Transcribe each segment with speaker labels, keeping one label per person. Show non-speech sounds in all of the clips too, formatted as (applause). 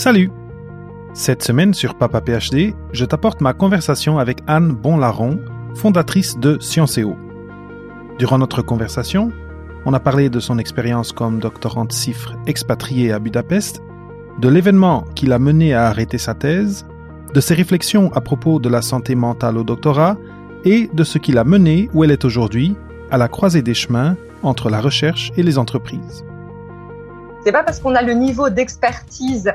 Speaker 1: Salut Cette semaine sur Papa PhD, je t'apporte ma conversation avec Anne Bonlaron, fondatrice de Scienceo. Durant notre conversation, on a parlé de son expérience comme doctorante CIFRE expatriée à Budapest, de l'événement qui l'a mené à arrêter sa thèse, de ses réflexions à propos de la santé mentale au doctorat et de ce qui l'a mené où elle est aujourd'hui, à la croisée des chemins entre la recherche et les entreprises.
Speaker 2: C'est pas parce qu'on a le niveau d'expertise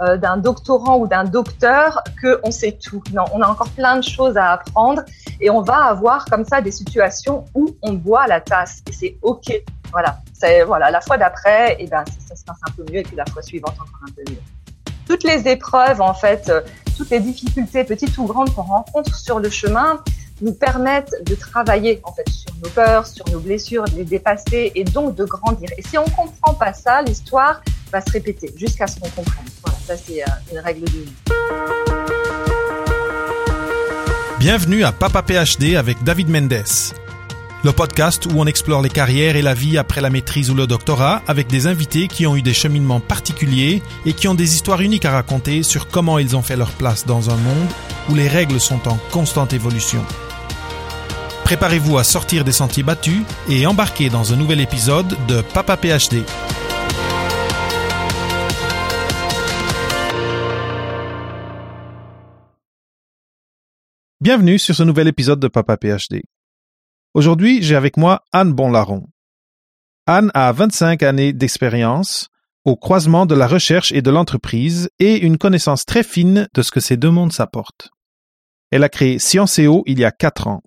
Speaker 2: euh, d'un doctorant ou d'un docteur qu'on sait tout. Non, on a encore plein de choses à apprendre et on va avoir comme ça des situations où on boit la tasse et c'est ok. Voilà, c'est voilà la fois d'après, et eh ben ça, se passe un peu mieux et puis la fois suivante encore un peu mieux. Toutes les épreuves en fait, euh, toutes les difficultés petites ou grandes qu'on rencontre sur le chemin, nous permettent de travailler en fait sur nos peurs, sur nos blessures, de les dépasser et donc de grandir. Et si on comprend pas ça, l'histoire va se répéter jusqu'à ce qu'on comprenne. Voilà, ça c'est euh, une règle de vie.
Speaker 1: Bienvenue à Papa PhD avec David Mendes, le podcast où on explore les carrières et la vie après la maîtrise ou le doctorat avec des invités qui ont eu des cheminements particuliers et qui ont des histoires uniques à raconter sur comment ils ont fait leur place dans un monde où les règles sont en constante évolution. Préparez-vous à sortir des sentiers battus et embarquer dans un nouvel épisode de Papa PhD. Bienvenue sur ce nouvel épisode de Papa PhD. Aujourd'hui, j'ai avec moi Anne Bonlaron. Anne a 25 années d'expérience au croisement de la recherche et de l'entreprise et une connaissance très fine de ce que ces deux mondes s'apportent. Elle a créé Scienceo il y a quatre ans.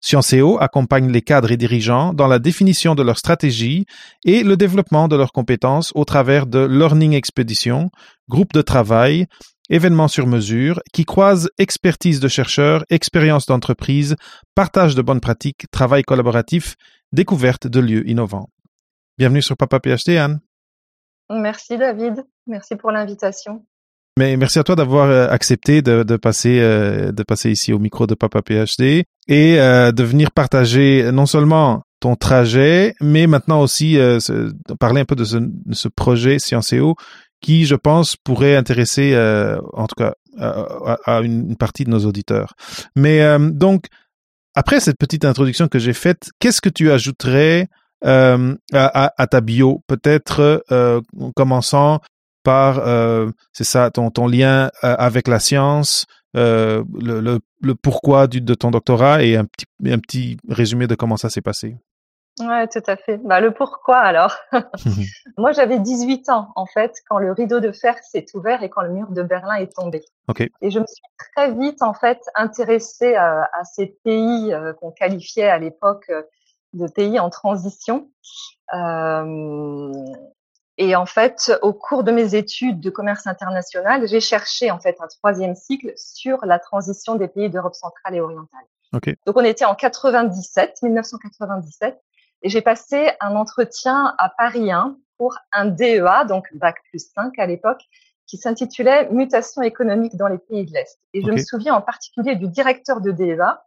Speaker 1: Scienceo accompagne les cadres et dirigeants dans la définition de leur stratégie et le développement de leurs compétences au travers de Learning Expedition, groupes de travail, événements sur mesure qui croisent expertise de chercheurs, expérience d'entreprise, partage de bonnes pratiques, travail collaboratif, découverte de lieux innovants. Bienvenue sur Papa PhD, Anne.
Speaker 2: Merci David, merci pour l'invitation.
Speaker 1: Mais merci à toi d'avoir euh, accepté de, de passer euh, de passer ici au micro de Papa PhD et euh, de venir partager non seulement ton trajet, mais maintenant aussi parler un peu de ce, de ce projet Scienceo qui, je pense, pourrait intéresser, en tout cas, à, une, partie de nos auditeurs. Mais donc, après cette petite introduction que j'ai faite, qu'est-ce que tu ajouterais à, à, ta bio? Peut-être commençant par, euh, c'est ça, ton, ton lien euh, avec la science, euh, le, le, le, pourquoi du, de ton doctorat et un petit, un petit résumé de comment ça s'est passé.
Speaker 2: Ouais, tout à fait. Bah, le pourquoi alors. (laughs) Moi, j'avais 18 ans en fait quand le rideau de fer s'est ouvert et quand le mur de Berlin est tombé.
Speaker 1: Okay.
Speaker 2: Et je me suis très vite en fait intéressée à, à ces pays qu'on qualifiait à l'époque de pays en transition. Euh, et en fait, au cours de mes études de commerce international, j'ai cherché en fait un troisième cycle sur la transition des pays d'Europe centrale et orientale.
Speaker 1: Okay.
Speaker 2: Donc on était en 97, 1997, et j'ai passé un entretien à Paris 1 pour un DEA, donc bac plus 5 à l'époque, qui s'intitulait Mutation économique dans les pays de l'Est. Et je me souviens en particulier du directeur de DEA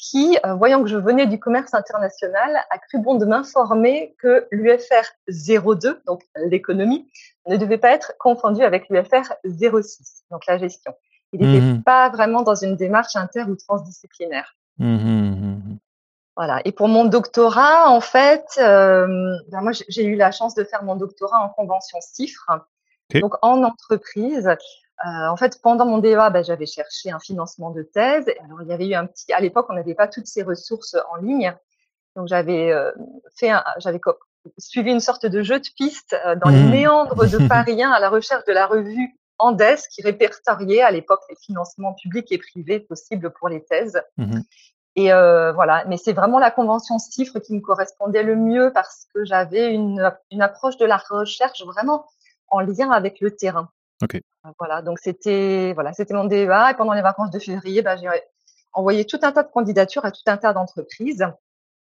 Speaker 2: qui, euh, voyant que je venais du commerce international, a cru bon de m'informer que l'UFR 02, donc l'économie, ne devait pas être confondu avec l'UFR 06, donc la gestion. Il n'était mmh pas vraiment dans une démarche inter ou transdisciplinaire. Mmh mmh voilà. Et pour mon doctorat, en fait, euh, ben moi j'ai eu la chance de faire mon doctorat en convention CIFRE, donc en entreprise. Euh, en fait, pendant mon DEA, ben, j'avais cherché un financement de thèse. Alors, il y avait eu un petit. À l'époque, on n'avait pas toutes ces ressources en ligne, donc j'avais euh, fait, j'avais suivi une sorte de jeu de piste euh, dans les mmh. méandres de (laughs) Paris 1 à la recherche de la revue Andes qui répertoriait à l'époque les financements publics et privés possibles pour les thèses. Mmh et euh, voilà, mais c'est vraiment la convention CIFRE qui me correspondait le mieux parce que j'avais une, une approche de la recherche vraiment en lien avec le terrain.
Speaker 1: Okay.
Speaker 2: Voilà, donc c'était voilà, c'était mon DEA et pendant les vacances de février, bah, j'ai envoyé tout un tas de candidatures à tout un tas d'entreprises.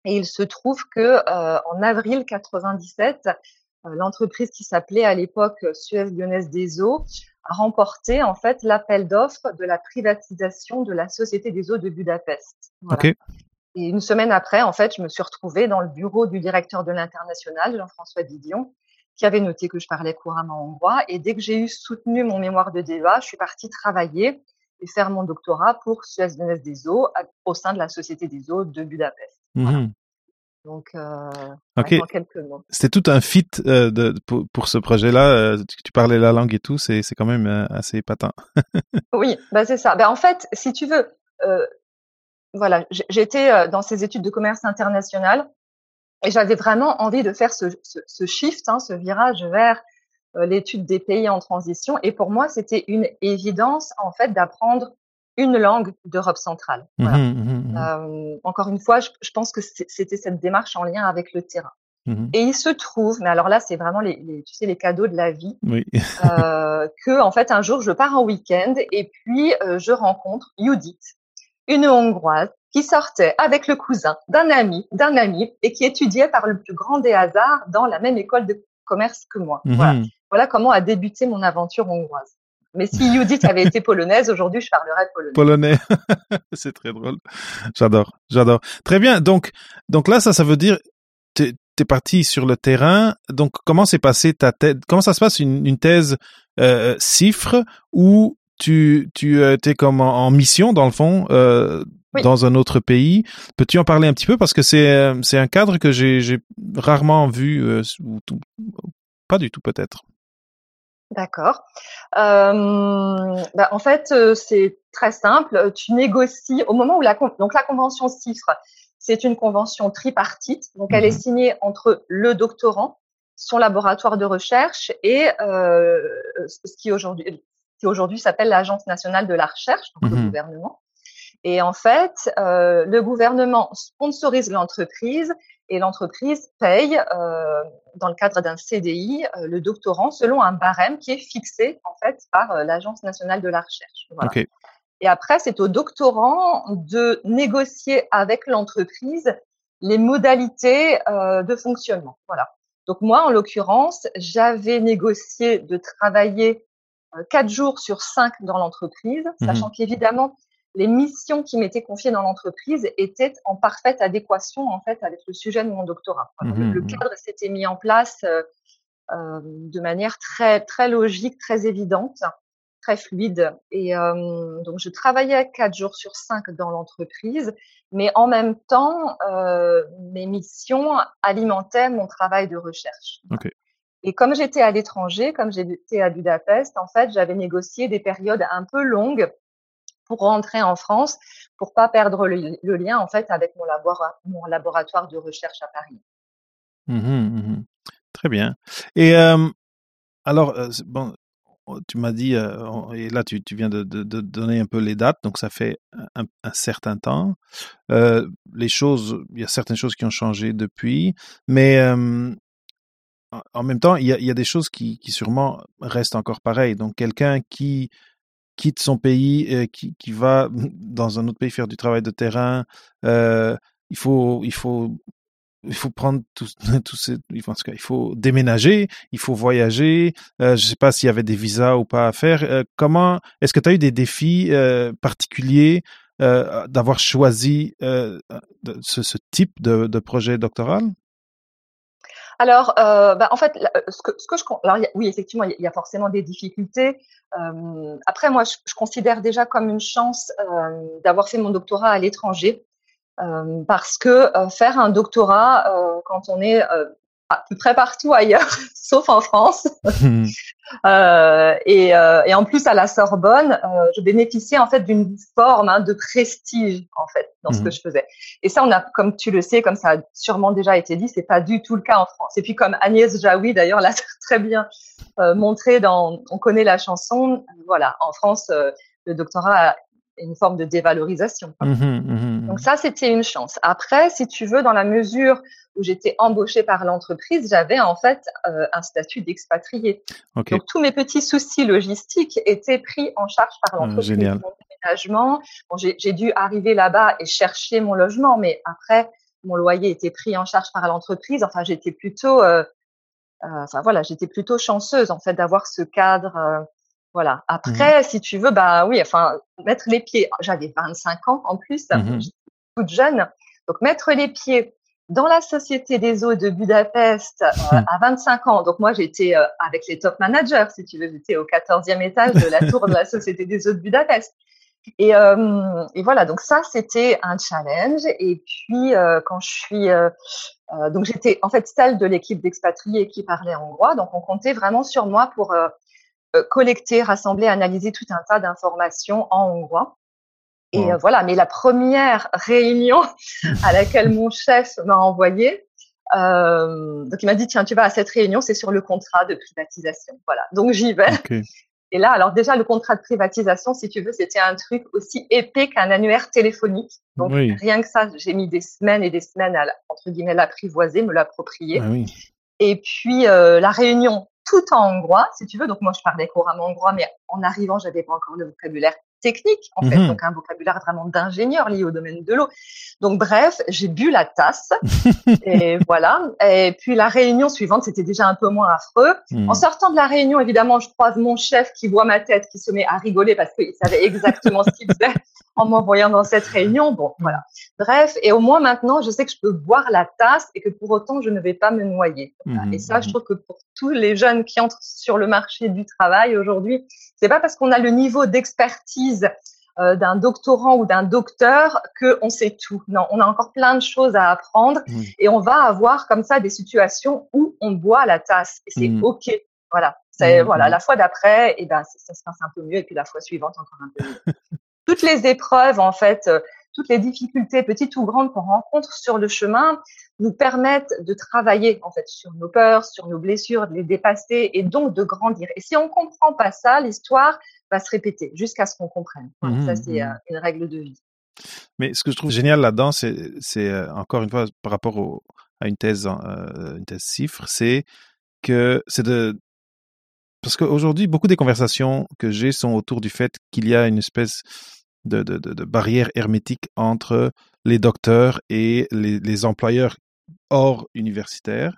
Speaker 2: Et il se trouve que euh, en avril 97, euh, l'entreprise qui s'appelait à l'époque Suez Lyonnaise des Eaux a remporté en fait l'appel d'offres de la privatisation de la Société des Eaux de Budapest.
Speaker 1: Voilà.
Speaker 2: Et une semaine après, en fait, je me suis retrouvée dans le bureau du directeur de l'international, Jean-François Didion, qui avait noté que je parlais couramment hongrois. Et dès que j'ai eu soutenu mon mémoire de DEA, je suis partie travailler et faire mon doctorat pour Suez des Eaux au sein de la Société des Eaux de Budapest. Mhm. Donc, euh, en quelques mots.
Speaker 1: C'était tout un fit euh, de, pour, ce projet-là. Euh, tu, parlais la langue et tout, c'est, quand même euh, assez épatant. (laughs)
Speaker 2: oui, bah c'est ça. Ben, en fait, si tu veux, voilà, j'étais dans ces études de commerce international et j'avais vraiment envie de faire ce, ce, ce shift, hein, ce virage vers l'étude des pays en transition. Et pour moi, c'était une évidence, en fait, d'apprendre une langue d'Europe centrale. Mmh mmh mmh euh, encore une fois, je, pense que c'était cette démarche en lien avec le terrain. Et il se trouve, mais alors là, c'est vraiment les, les, tu sais, les cadeaux de la vie, oui. (laughs) euh, que en fait un jour je pars en week-end et puis euh, je rencontre Judith, une Hongroise qui sortait avec le cousin d'un ami, d'un ami, et qui étudiait par le plus grand des hasards dans la même école de commerce que moi. Voilà. voilà comment a débuté mon aventure hongroise. Mais si (laughs) Judith avait été polonaise, aujourd'hui, je parlerais polonais.
Speaker 1: Polonais. (laughs) c'est très drôle. J'adore, j'adore. Très bien. Donc, donc là, ça, ça veut dire, t'es es parti sur le terrain. Donc, comment s'est passé ta thèse Comment ça se passe une, une thèse euh, cifre où tu tu euh, es comme en, mission dans le fond euh, dans un autre pays. Peux-tu en parler un petit peu? Parce que c'est euh, c'est un cadre que j'ai rarement vu euh, ou tout, pas du tout peut-être.
Speaker 2: D'accord. Euh, bah, en fait, c'est très simple. Tu négocies au moment où la donc la convention CIFRE, c'est une convention tripartite. Donc, elle est mmh signée entre le doctorant, son laboratoire de recherche et euh, ce qui aujourd'hui qui aujourd'hui s'appelle l'Agence nationale de la recherche, donc le mmh gouvernement. Et en fait, euh, le gouvernement sponsorise l'entreprise et l'entreprise paye, euh, dans le cadre d'un CDI, euh, le doctorant selon un barème qui est fixé en fait par l'Agence nationale de la recherche. Voilà. Et après, c'est au doctorant de négocier avec l'entreprise les modalités de fonctionnement. Voilà. Donc moi, en l'occurrence, j'avais négocié de travailler quatre jours sur cinq dans l'entreprise, mmh sachant qu'évidemment, les missions qui m'étaient confiées dans l'entreprise étaient en parfaite adéquation en fait avec le sujet de mon doctorat. Mmh le, mmh cadre s'était mis en place euh, euh, de manière très très logique, très évidente, très fluide. Et euh, donc je travaillais quatre jours sur cinq dans l'entreprise, mais en même temps euh, mes missions alimentaient mon travail de recherche. Okay. Et comme j'étais à l'étranger, comme j'étais à Budapest, en fait, j'avais négocié des périodes un peu longues pour rentrer en France, pour pas perdre le, lien en fait avec mon, laboratoire de recherche à Paris.
Speaker 1: Mmh mmh Très bien. Et alors, bon, oh, tu m'as dit, et là tu, viens de, donner un peu les dates, donc ça fait un, certain temps. Les choses, il y a certaines choses qui ont changé depuis, mais en même temps, il y a, il y a des choses qui, qui sûrement restent encore pareilles. Donc quelqu'un qui quitte son pays, et qui, qui va (laughs) dans un autre pays faire du travail de terrain. Euh, il faut, il faut, il faut prendre tout, (laughs) tout ces, il faut, il faut déménager, il faut voyager. Euh, je sais pas s'il y avait des visas ou pas à faire. Euh, comment, est-ce que tu as eu des défis euh, particuliers euh, d'avoir choisi euh, ce, ce, type de, de projet doctoral?
Speaker 2: Alors, euh, bah, en fait, euh, ce que, ce que je, alors, oui, effectivement, il y a forcément des difficultés. Euh, après, moi, je, considère déjà comme une chance d'avoir fait mon doctorat à l'étranger, parce que faire un doctorat quand on est à peu près partout ailleurs, (laughs) sauf en France. (laughs) euh, et, euh, et, en plus à la Sorbonne, euh, je bénéficiais en fait d'une forme hein, de prestige en fait dans ce que mhm. je faisais. Et ça, on a, comme tu le sais, comme ça a sûrement déjà été dit, c'est pas du tout le cas en France. Et puis comme Agnès Jaoui d'ailleurs (laughs) l'a très bien montré dans, on connaît la chanson. Voilà, en France, le doctorat une forme de dévalorisation. Mmh mmh mmh Donc ça, c'était une chance. Après, si tu veux, dans la mesure où j'étais embauchée par l'entreprise, j'avais en fait euh, un statut d'expatrié. Okay. Donc tous mes petits soucis logistiques étaient pris en charge par ah, l'entreprise. Génial. Mon déménagement, bon, j'ai dû arriver là-bas et chercher mon logement, mais après, mon loyer était pris en charge par l'entreprise. Enfin, j'étais plutôt, euh, euh, enfin voilà, j'étais plutôt chanceuse en fait d'avoir ce cadre euh, voilà. Mmh Après, si tu veux, bah oui, enfin, mettre les pieds. J'avais 25 ans en plus, mmh toute jeune. Donc mettre les pieds dans la Société des eaux de Budapest euh, hmm. à 25 ans. Donc moi, j'étais euh, avec les top managers, si tu veux. J'étais au 14e étage de la (laughs) tour de la Société des eaux de Budapest. Et, euh, et voilà, donc ça, c'était un challenge. Et puis, quand je suis... donc j'étais en fait celle de l'équipe d'expatriés qui parlait hongrois. Donc on comptait vraiment sur moi pour collecter, rassembler, analyser tout un tas d'informations en hongrois. Et euh, voilà, mais la première (laughs) réunion à laquelle mon chef m'a envoyé, euh, donc il m'a dit tiens tu vas à cette réunion, c'est sur le contrat de privatisation. Voilà, donc j'y vais. Et là, alors déjà le contrat de privatisation, si tu veux, c'était un truc aussi épais qu'un annuaire téléphonique. Donc rien que ça, j'ai mis des semaines et des semaines à entre guillemets l'apprivoiser, me l'approprier. Ah et puis euh, la réunion tout en hongrois, si tu veux. Donc moi je parlais couramment hongrois, mais en arrivant, j'avais pas encore le vocabulaire technique, en fait, mhm. donc un vocabulaire vraiment d'ingénieur lié au domaine de l'eau. Donc bref, j'ai bu la tasse (laughs) et voilà. Et puis la réunion suivante, c'était déjà un peu moins affreux. Mhm. En sortant de la réunion, évidemment, je croise mon chef qui voit ma tête, qui se met à rigoler parce qu'il savait exactement ce qu'il faisait (laughs) en m'envoyant dans cette réunion. Bon, voilà. Bref, et au moins maintenant, je sais que je peux boire la tasse et que pour autant, je ne vais pas me noyer. Mhm. Et ça, je trouve que pour tous les jeunes qui entrent sur le marché du travail aujourd'hui, c'est pas parce qu'on a le niveau d'expertise euh, d'un doctorant ou d'un docteur que on sait tout. Non, on a encore plein de choses à apprendre et on va avoir comme ça des situations où on boit la tasse et c'est mm. ok. Voilà, c'est mm. voilà la fois d'après et ben ça se passe un peu mieux et puis la fois suivante encore un peu mieux. (laughs) Toutes les épreuves en fait, euh, toutes les difficultés petites ou grandes qu'on rencontre sur le chemin nous permettent de travailler en fait sur nos peurs, sur nos blessures, de les dépasser et donc de grandir. Et si on comprend pas ça, l'histoire va se répéter jusqu'à ce qu'on comprenne. Mmh ça c'est mmh euh, une règle de vie.
Speaker 1: Mais ce que je trouve génial là-dedans, c'est, euh, encore une fois par rapport à une thèse, euh, une thèse cifre, c'est que c'est de parce qu'aujourd'hui beaucoup des conversations que j'ai sont autour du fait qu'il y a une espèce de, de, de, barrière hermétique entre les docteurs et les, employeurs hors universitaire.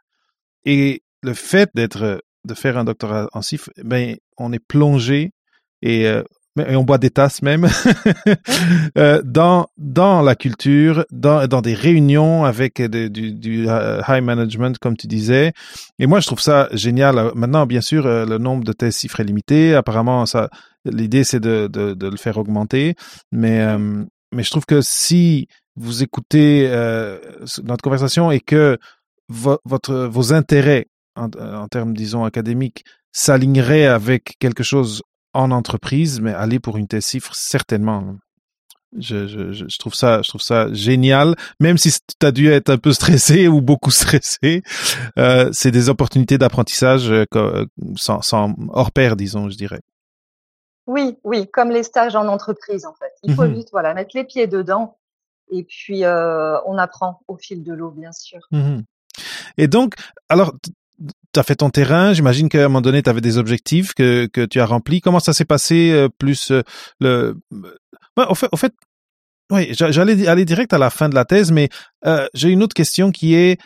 Speaker 1: Et le fait d'être, de faire un doctorat en CIF, ben, on est plongé et, euh, et on boit des tasses même (laughs) euh, dans dans la culture, dans dans des réunions avec du, du euh, high management comme tu disais. Et moi je trouve ça génial. Maintenant bien sûr le nombre de tests CIF est limité. Apparemment ça l'idée c'est de, de, de le faire augmenter, mais mais je trouve que si vous écoutez euh, notre conversation et que votre, vos intérêts en, en, termes, disons, académiques s'aligneraient avec quelque chose en entreprise, mais aller pour une thèse cifre, certainement. Je, je, je, trouve ça, je trouve ça génial, même si tu as dû être un peu stressé (laughs) ou beaucoup stressé. Euh, c'est des opportunités d'apprentissage euh, sans, sans hors pair, disons, je dirais.
Speaker 2: Oui, oui, comme les stages en entreprise en fait. Il faut mmh juste voilà mettre les pieds dedans et puis, euh, on apprend au fil de l'eau, bien sûr.
Speaker 1: Mmh et donc, alors, tu as fait ton terrain. J'imagine qu'à un moment donné, tu avais des objectifs que, que tu as remplis. Comment ça s'est passé euh, plus euh, le... Ouais, au fait, au fait oui, j'allais aller direct à la fin de la thèse, mais j'ai une autre question qui est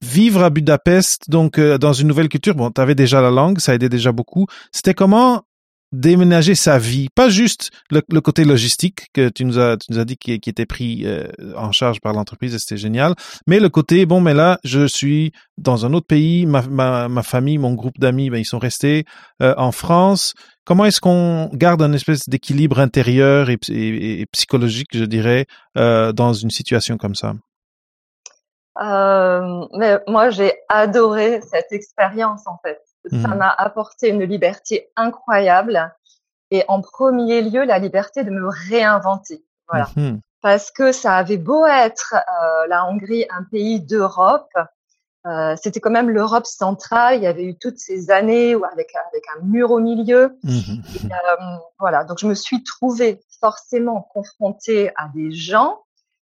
Speaker 1: vivre à Budapest, donc dans une nouvelle culture. Bon, tu avais déjà la langue, ça aidait déjà beaucoup. C'était comment déménager sa vie, pas juste le, côté logistique que tu nous as, tu nous as dit qui, qui était pris euh, en charge par l'entreprise et c'était génial, mais le côté bon, mais là je suis dans un autre pays, ma, ma, ma famille, mon groupe d'amis, ben ils sont restés euh, en France. Comment est-ce qu'on garde un espèce d'équilibre intérieur et, psychologique, je dirais, euh, dans une situation comme ça?
Speaker 2: mais moi j'ai adoré cette expérience en fait ça mmh. m'a apporté une liberté incroyable et en premier lieu la liberté de me réinventer. Voilà. Mmh. Parce que ça avait beau être euh, la Hongrie un pays d'Europe, euh, c'était quand même l'Europe centrale. Il y avait eu toutes ces années avec avec un mur au milieu. Mmh. euh, voilà, donc je me suis trouvée forcément confrontée à des gens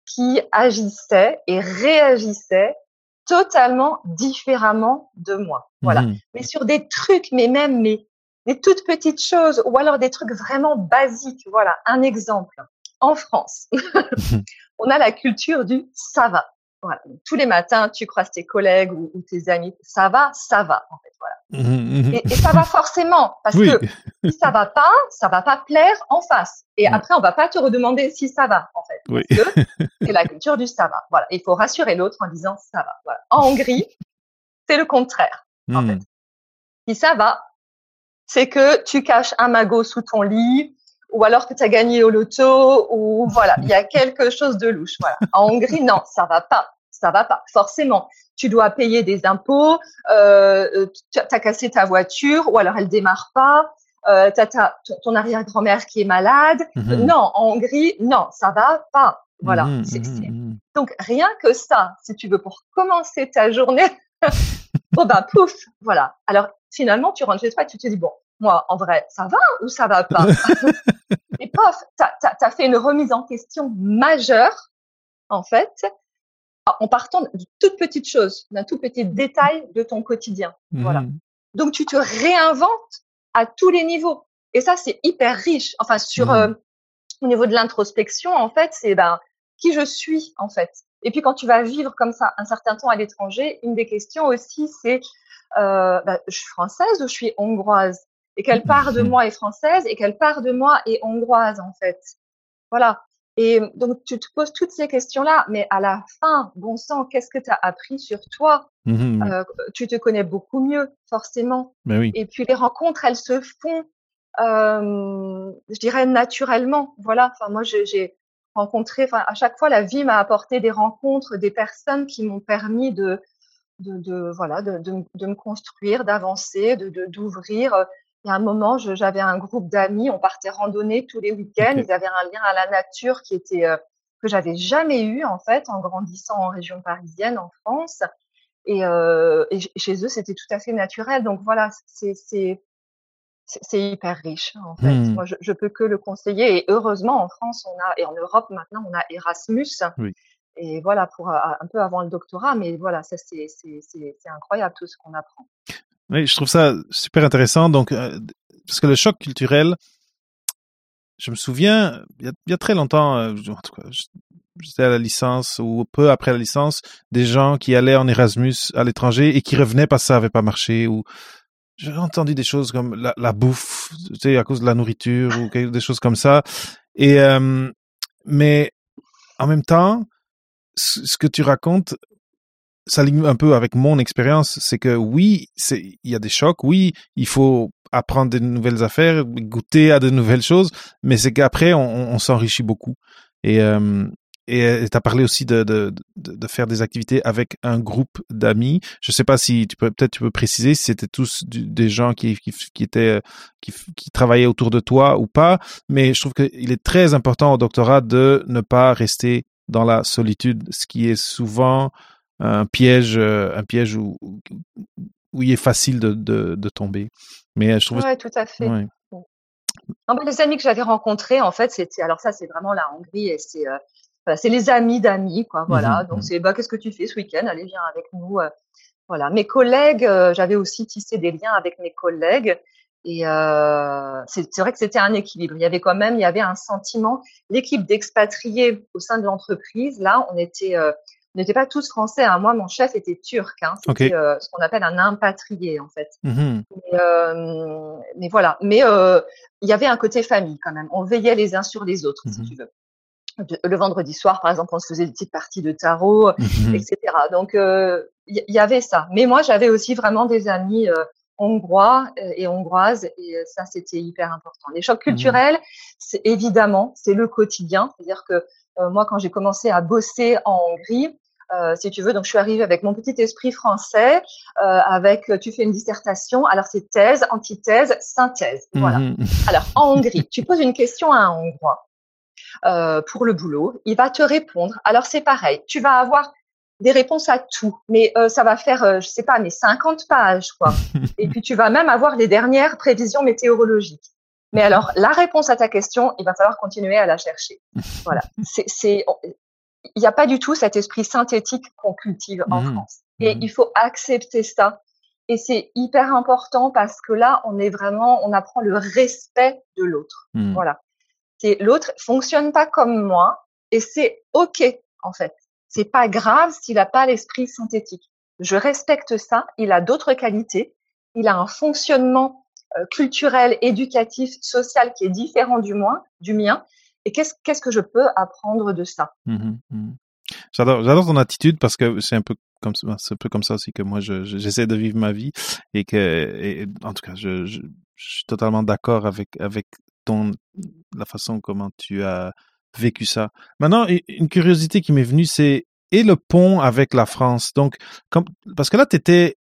Speaker 2: qui agissaient et réagissaient totalement différemment de moi. Voilà. Mmh. Mais sur des trucs, mais même mais des toutes petites choses, ou alors des trucs vraiment basiques. Voilà, un exemple. En France, (laughs) (laughs) on a la culture du ça va. Voilà. tous les matins, tu croises tes collègues ou, tes amis. Ça va, ça va, en fait. Voilà. Mmh, mmh. Et, ça va forcément, parce que (laughs) si ça va pas, ça va pas plaire en face. Et après, on va pas te redemander si ça va, en fait.
Speaker 1: Oui.
Speaker 2: Parce que c'est la culture du ça va. Voilà. Il faut rassurer l'autre en disant ça va. Voilà. En Hongrie, c'est le contraire, en mmh. fait. Si ça va, c'est que tu caches un magot sous ton lit, ou alors que tu as gagné au loto, ou voilà, il y a quelque chose de louche. Voilà. En Hongrie, non, ça va pas, ça va pas, forcément. Tu dois payer des impôts, euh, tu as cassé ta voiture, ou alors elle démarre pas, euh, tu as ton arrière-grand-mère qui est malade. Mhm. Non, en Hongrie, non, ça va pas. Voilà. Mhm, mhm, Donc rien que ça, si tu veux, pour commencer ta journée, (laughs) oh ben pouf, voilà. Alors finalement, tu rentres chez toi et tu te dis bon, moi, en vrai, ça va ou ça va pas? (laughs) Et pof, t'as as, fait une remise en question majeure, en fait, en partant de toutes petites choses, d'un tout petit détail de ton quotidien. Voilà. Mmh. Donc, tu te réinventes à tous les niveaux. Et ça, c'est hyper riche. Enfin, sur mmh. euh, au niveau de l'introspection, en fait, c'est ben qui je suis, en fait. Et puis, quand tu vas vivre comme ça un certain temps à l'étranger, une des questions aussi, c'est euh, ben, je suis française ou je suis hongroise? Et quelle part de moi est française et quelle part de moi est hongroise en fait. Voilà. Et donc tu te poses toutes ces questions-là, mais à la fin, bon sang, qu'est-ce que tu as appris sur toi? Mmh euh, Tu te connais beaucoup mieux, forcément.
Speaker 1: Oui.
Speaker 2: Et puis les rencontres, elles se font, euh, je dirais naturellement. Voilà. Enfin moi, j'ai rencontré, enfin à chaque fois, la vie m'a apporté des rencontres, des personnes qui m'ont permis de, de, de voilà, de, de, de, me construire, d'avancer, de d'ouvrir il y a un moment, j'avais un groupe d'amis, on partait randonner tous les week-ends. Ils avaient un lien à la nature qui était euh, que j'avais jamais eu en fait en grandissant en région parisienne, en France. Et, euh, et chez eux, c'était tout à fait naturel. Donc voilà, c'est hyper riche en fait. Mmh. Moi, je, je, peux que le conseiller. Et heureusement, en France, on a et en Europe maintenant, on a Erasmus.
Speaker 1: Oui.
Speaker 2: Et voilà pour un peu avant le doctorat, mais voilà, ça c'est incroyable tout ce qu'on apprend.
Speaker 1: Oui, je trouve ça super intéressant. Donc, euh, parce que le choc culturel, je me souviens, il y a, très longtemps, euh, en tout cas, j'étais à la licence ou peu après la licence, des gens qui allaient en Erasmus à l'étranger et qui revenaient parce que ça avait pas marché ou j'ai entendu des choses comme la, la, bouffe, tu sais, à cause de la nourriture ou des choses comme ça. Et euh, mais en même temps, ce que tu racontes, ça ligne un peu avec mon expérience, c'est que oui, il y a des chocs, oui, il faut apprendre de nouvelles affaires, goûter à de nouvelles choses, mais c'est qu'après on, s'enrichit beaucoup. Et euh, et tu as parlé aussi de, de, de, faire des activités avec un groupe d'amis. Je sais pas si tu peux peut-être tu peux préciser si c'était tous des gens qui, qui, qui étaient qui, qui travaillaient autour de toi ou pas, mais je trouve qu'il est très important au doctorat de ne pas rester dans la solitude, ce qui est souvent un piège, euh, un piège où, où il est facile de, de, de tomber. Mais je trouve.
Speaker 2: Ouais, tout à fait. les amis que j'avais rencontrés, en fait, c'était alors ça, c'est vraiment la Hongrie et c'est euh, c'est les amis d'amis, quoi. Voilà. Mmh Donc mmh. c'est bah qu'est-ce que tu fais ce week-end? Allez, viens avec nous. Euh. voilà. Mes collègues, j'avais aussi tissé des liens avec mes collègues. Et euh, c'est vrai que c'était un équilibre. Il y avait quand même, il y avait un sentiment. L'équipe d'expatriés au sein de l'entreprise, là, on était, n'étaient pas tous français. Hein. Moi, mon chef était turc. Hein. C'était euh, ce qu'on appelle un impatrié, en fait.
Speaker 1: Mmh
Speaker 2: mais, euh, mais, voilà. Mais euh, il y avait un côté famille quand même. On veillait les uns sur les autres, si mmh tu veux. Le vendredi soir, par exemple, on se faisait des petites parties de tarot, mmh etc. Donc, il y, avait ça. Mais moi, j'avais aussi vraiment des amis hongrois et hongroises, et ça, c'était hyper important. Les chocs culturels, c'est évidemment, c'est le quotidien. C'est-à-dire que moi, quand j'ai commencé à bosser en Hongrie, euh, si tu veux. Donc, je suis arrivée avec mon petit esprit français, euh, avec tu fais une dissertation. Alors, c'est thèse, antithèse, synthèse. Voilà. Mhm. (laughs) Alors, en Hongrie, tu poses une question à un Hongrois euh, pour le boulot, il va te répondre. Alors, c'est pareil. Tu vas avoir des réponses à tout, mais euh, ça va faire, euh, je sais pas, mais 50 pages, quoi. (laughs) Et puis, tu vas même avoir les dernières prévisions météorologiques. Mais alors, la réponse à ta question, il va falloir continuer à la chercher. (laughs) Voilà. C'est, il n'y a pas du tout cet esprit synthétique qu'on cultive en mmh. France. Et mmh. il faut accepter ça. Et c'est hyper important parce que là, on est vraiment, on apprend le respect de l'autre. Mmh. Voilà. C'est l'autre fonctionne pas comme moi et c'est ok en fait. c'est pas grave s'il n'a pas l'esprit synthétique. Je respecte ça. Il a d'autres qualités. Il a un fonctionnement culturel, éducatif, social qui est différent du, mien. Et qu'est-ce qu'est-ce que je peux apprendre de ça?
Speaker 1: Mmh mmh. J'adore, ton attitude parce que c'est un peu comme c'est un peu comme ça aussi que moi je, j'essaie de vivre ma vie et que en tout cas je, suis totalement d'accord avec avec ton la façon comment tu as vécu ça. Maintenant, une curiosité qui m'est venue, c'est et le pont avec la France? Donc, parce que là, t'étais,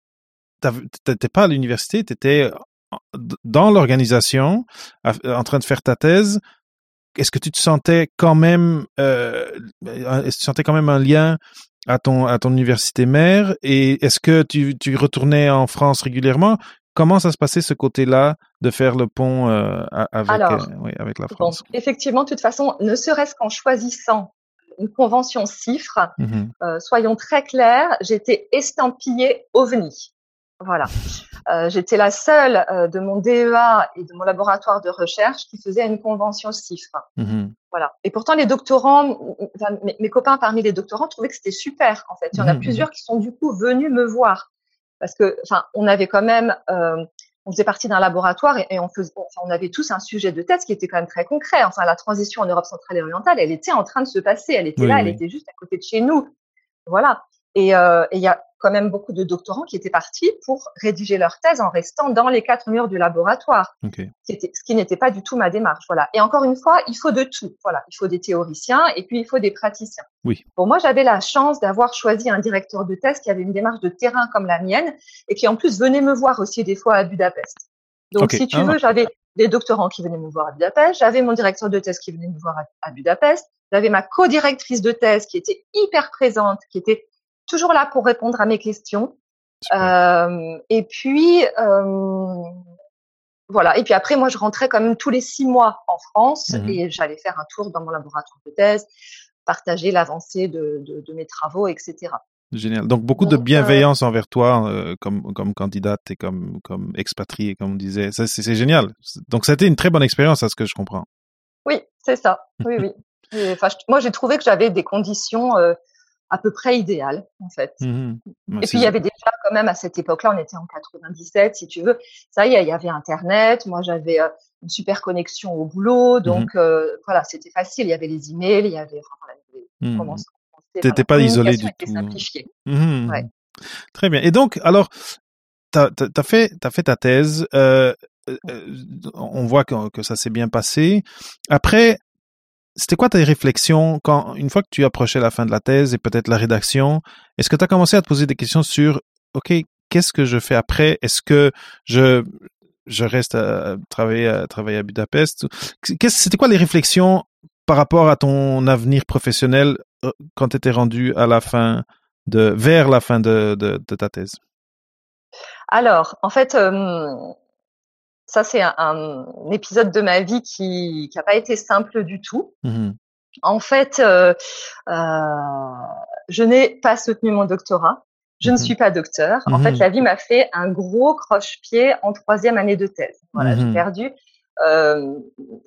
Speaker 1: t'étais pas à l'université, t'étais dans l'organisation, en train de faire ta thèse. Est-ce que tu te sentais quand même, euh, est-ce que tu sentais quand même un lien à ton à ton université mère? Et est-ce que tu, tu retournais en France régulièrement? Comment ça se passait ce côté-là de faire le pont euh, avec, euh, oui, avec la France?
Speaker 2: Effectivement, de toute façon, ne serait-ce qu'en choisissant une convention CIFRE, mmh euh, soyons très clairs, j'étais estampillée OVNI. Voilà. Euh, j'étais la seule euh, de mon DEA et de mon laboratoire de recherche qui faisait une convention CIFRE. Mmh voilà. Et pourtant, les doctorants, enfin, mes, mes, copains parmi les doctorants trouvaient que c'était super. En fait, il y en a mmh plusieurs qui sont du coup venus me voir parce que, enfin, on avait quand même, euh, on faisait partie d'un laboratoire et, on faisait, enfin, on avait tous un sujet de thèse qui était quand même très concret. Enfin, la transition en Europe centrale et orientale, elle était en train de se passer. Elle était là, elle était juste à côté de chez nous. Voilà. Et euh, il y a quand même beaucoup de doctorants qui étaient partis pour rédiger leur thèse en restant dans les quatre murs du laboratoire,
Speaker 1: okay.
Speaker 2: ce qui n'était pas du tout ma démarche. Voilà. Et encore une fois, il faut de tout. Voilà, il faut des théoriciens et puis il faut des praticiens.
Speaker 1: Oui.
Speaker 2: Bon, moi, j'avais la chance d'avoir choisi un directeur de thèse qui avait une démarche de terrain comme la mienne et qui en plus venait me voir aussi des fois à Budapest. Donc, okay. si tu ah. veux, j'avais des doctorants qui venaient me voir à Budapest, j'avais mon directeur de thèse qui venait me voir à, à Budapest, j'avais ma co-directrice de thèse qui était hyper présente, qui était toujours là pour répondre à mes questions. Euh, et puis euh, voilà. Et puis après, moi, je rentrais quand même tous les six mois en France mmh et j'allais faire un tour dans mon laboratoire de thèse, partager l'avancée de, de, de, mes travaux, etc.
Speaker 1: Génial. Donc beaucoup Donc, de bienveillance euh... envers toi comme comme candidate et comme comme expatriée, comme on disait. Ça c'est génial. Donc ça a été une très bonne expérience, à ce que je comprends.
Speaker 2: Oui, c'est ça. Oui, oui. (laughs) Moi, j'ai trouvé que j'avais des conditions à peu près idéal en fait.
Speaker 1: Mmh
Speaker 2: et puis il y avait déjà quand même à cette époque-là, on était en 97 si tu veux, ça y est, il y avait internet, moi j'avais euh, une super connexion au boulot, donc mmh euh, voilà, c'était facile, il y avait les emails, il y avait enfin, voilà,
Speaker 1: mmh. T'étais pas isolé du tout.
Speaker 2: Simplifié.
Speaker 1: Mmh. Ouais. Très bien. Et donc alors t'as as fait t'as fait ta thèse. Euh, on voit que, que ça s'est bien passé. Après, c'était quoi tes réflexions quand, une fois que tu approchais la fin de la thèse et peut-être la rédaction, est-ce que tu as commencé à te poser des questions sur, OK, qu'est-ce que je fais après? Est-ce que je, je reste à travailler à, travailler à Budapest? C'était quoi les réflexions par rapport à ton avenir professionnel euh, quand tu étais rendu à la fin de, vers la fin de, de, ta thèse?
Speaker 2: Alors, en fait, euh, ça, c'est un, un, épisode de ma vie qui n'a pas été simple du tout.
Speaker 1: Mmh.
Speaker 2: En fait, euh, euh, je n'ai pas soutenu mon doctorat. Je mmh. ne suis pas docteur. En mmh. fait, la vie m'a fait un gros croche-pied en troisième année de thèse. Voilà, j'ai perdu euh,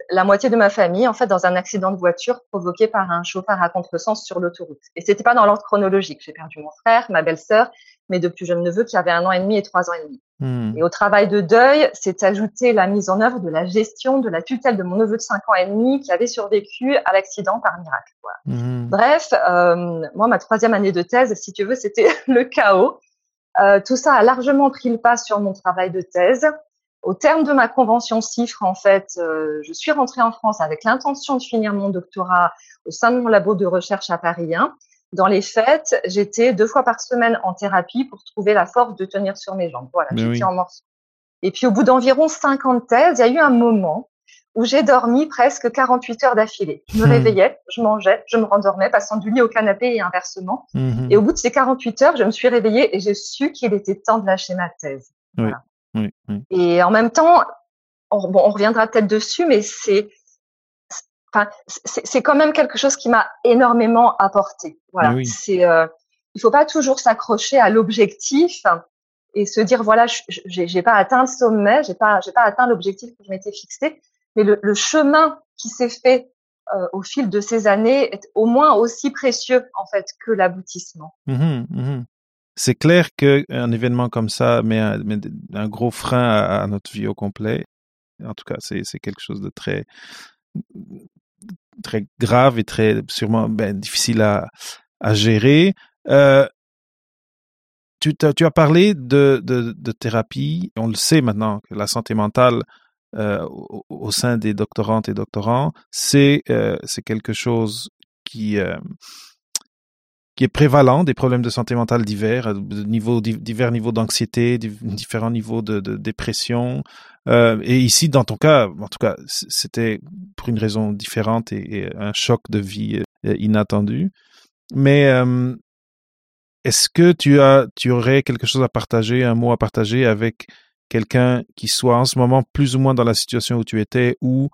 Speaker 2: la moitié de ma famille, en fait, dans un accident de voiture provoqué par un chauffeur à contresens sur l'autoroute. Et c'était pas dans l'ordre chronologique. J'ai perdu mon frère, ma belle-sœur, mes deux plus jeunes neveux qui avaient un an et demi et trois ans et demi.
Speaker 1: Mmh.
Speaker 2: Et au travail de deuil, s'est ajouté la mise en œuvre de la gestion de la tutelle de mon neveu de cinq ans et demi qui avait survécu à l'accident par miracle. Voilà.
Speaker 1: Mmh.
Speaker 2: Bref, euh, moi, ma troisième année de thèse, si tu veux, c'était (laughs) le chaos. Euh, tout ça a largement pris le pas sur mon travail de thèse. Au terme de ma convention CIFRE, en fait, euh, je suis rentrée en France avec l'intention de finir mon doctorat au sein de mon labo de recherche à Paris 1. Dans les faits, j'étais deux fois par semaine en thérapie pour trouver la force de tenir sur mes jambes. Voilà, j'étais
Speaker 1: oui.
Speaker 2: en morceaux. Et puis au bout d'environ 50 thèses, il y a eu un moment où j'ai dormi presque 48 heures d'affilée. Je me
Speaker 1: Hmm.
Speaker 2: réveillais, je mangeais, je me rendormais, passant du lit au canapé et inversement.
Speaker 1: Mhm.
Speaker 2: Et au bout de ces 48 heures, je me suis réveillée et j'ai su qu'il était temps de lâcher ma thèse.
Speaker 1: Oui.
Speaker 2: Voilà.
Speaker 1: Oui, oui.
Speaker 2: Et en même temps, on, bon, on reviendra peut-être dessus, mais c'est, enfin, c'est quand même quelque chose qui m'a énormément apporté. Voilà.
Speaker 1: Oui.
Speaker 2: C'est, euh, il faut pas toujours s'accrocher à l'objectif et se dire voilà, j'ai pas atteint le sommet, j'ai pas, j'ai pas atteint l'objectif que je m'étais fixé, mais le, le chemin qui s'est fait euh, au fil de ces années est au moins aussi précieux en fait que l'aboutissement.
Speaker 1: Mhm, mhm. C'est clair qu'un événement comme ça met un, gros frein à, notre vie au complet. En tout cas, c'est quelque chose de très très grave et très sûrement ben, difficile à, gérer. Euh, tu, as parlé de, thérapie. On le sait maintenant que la santé mentale euh, au, sein des doctorantes et doctorants, c'est euh, quelque chose qui qui est prévalent des problèmes de santé mentale divers, de niveau, divers niveaux d'anxiété, différents niveaux de, dépression. Euh, et ici, dans ton cas, en tout cas, c'était pour une raison différente et, un choc de vie euh, inattendu. Mais euh, est-ce que tu as, tu aurais quelque chose à partager, un mot à partager avec quelqu'un qui soit en ce moment plus ou moins dans la situation où tu étais, où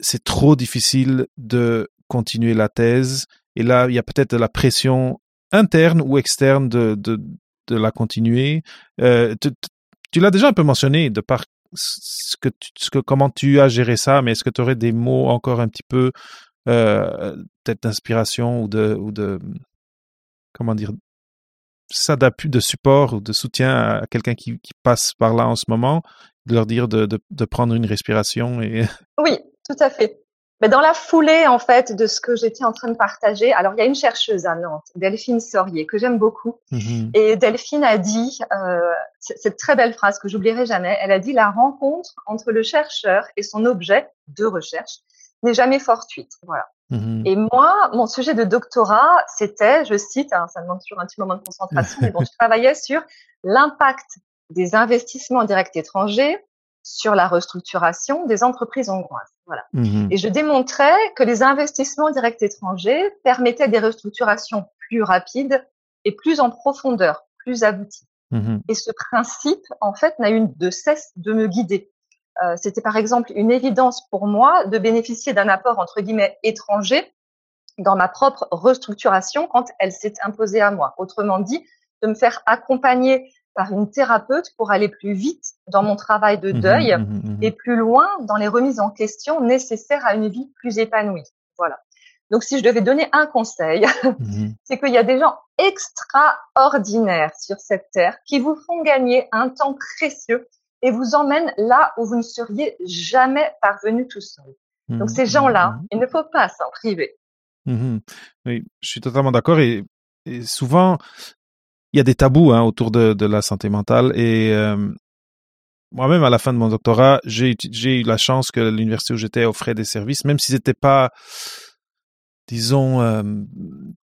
Speaker 1: c'est trop difficile de continuer la thèse, et là, il y a peut-être de la pression interne ou externe de, de, la continuer. Euh, tu, tu l'as déjà un peu mentionné de par ce que, ce que comment tu as géré ça, mais est-ce que tu aurais des mots encore un petit peu euh, peut-être d'inspiration ou de ou de comment dire ça d'appui, de support ou de soutien à quelqu'un qui, qui, passe par là en ce moment, de leur dire de, de, de, prendre une respiration et...
Speaker 2: Oui, tout à fait. Mais dans la foulée, en fait, de ce que j'étais en train de partager, alors il y a une chercheuse à Nantes, Delphine Sorier, que j'aime beaucoup. Mm-hmm. Et Delphine a dit euh, cette très belle phrase que j'oublierai jamais. Elle a dit la rencontre entre le chercheur et son objet de recherche n'est jamais fortuite. Voilà. Mmh et moi, mon sujet de doctorat, c'était, je cite, hein, ça demande toujours un petit moment de concentration, mais bon, je (laughs) travaillais sur l'impact des investissements directs étrangers sur la restructuration des entreprises hongroises. Voilà. Mmh et je démontrais que les investissements directs étrangers permettaient des restructurations plus rapides et plus en profondeur, plus abouties. Mmh et ce principe, en fait, n'a eu de cesse de me guider. Euh, c'était par exemple une évidence pour moi de bénéficier d'un apport entre guillemets étranger dans ma propre restructuration quand elle s'est imposée à moi. Autrement dit, de me faire accompagner par une thérapeute pour aller plus vite dans mon travail de mmh deuil mmh mmh et plus loin dans les remises en question nécessaires à une vie plus épanouie. Voilà. Donc, si je devais donner un conseil, (laughs) c'est qu'il y a des gens extraordinaires sur cette terre qui vous font gagner un temps précieux et vous emmène là où vous ne seriez jamais parvenu tout seul. Donc ces gens-là, il ne faut pas s'en priver.
Speaker 1: Oui, je suis totalement d'accord et, souvent il y a des tabous hein, autour de, la santé mentale et euh, moi-même à la fin de mon doctorat, j'ai eu la chance que l'université où j'étais offrait des services, même si c'était pas disons euh,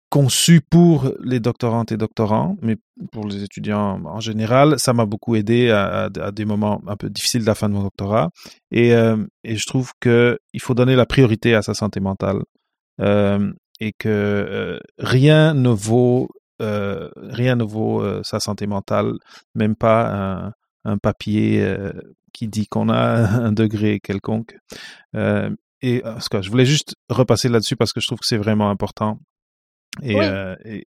Speaker 1: conçu pour les doctorantes et doctorants, mais pour les étudiants en général, ça m'a beaucoup aidé à, des moments un peu difficiles de la fin de mon doctorat. Et, euh, et je trouve que il faut donner la priorité à sa santé mentale euh, et que rien ne vaut euh, rien ne vaut euh, sa santé mentale, même pas un, un papier euh, qui dit qu'on a (laughs) un degré quelconque. et en tout cas, je voulais juste repasser là-dessus parce que je trouve que c'est vraiment important
Speaker 2: et, et...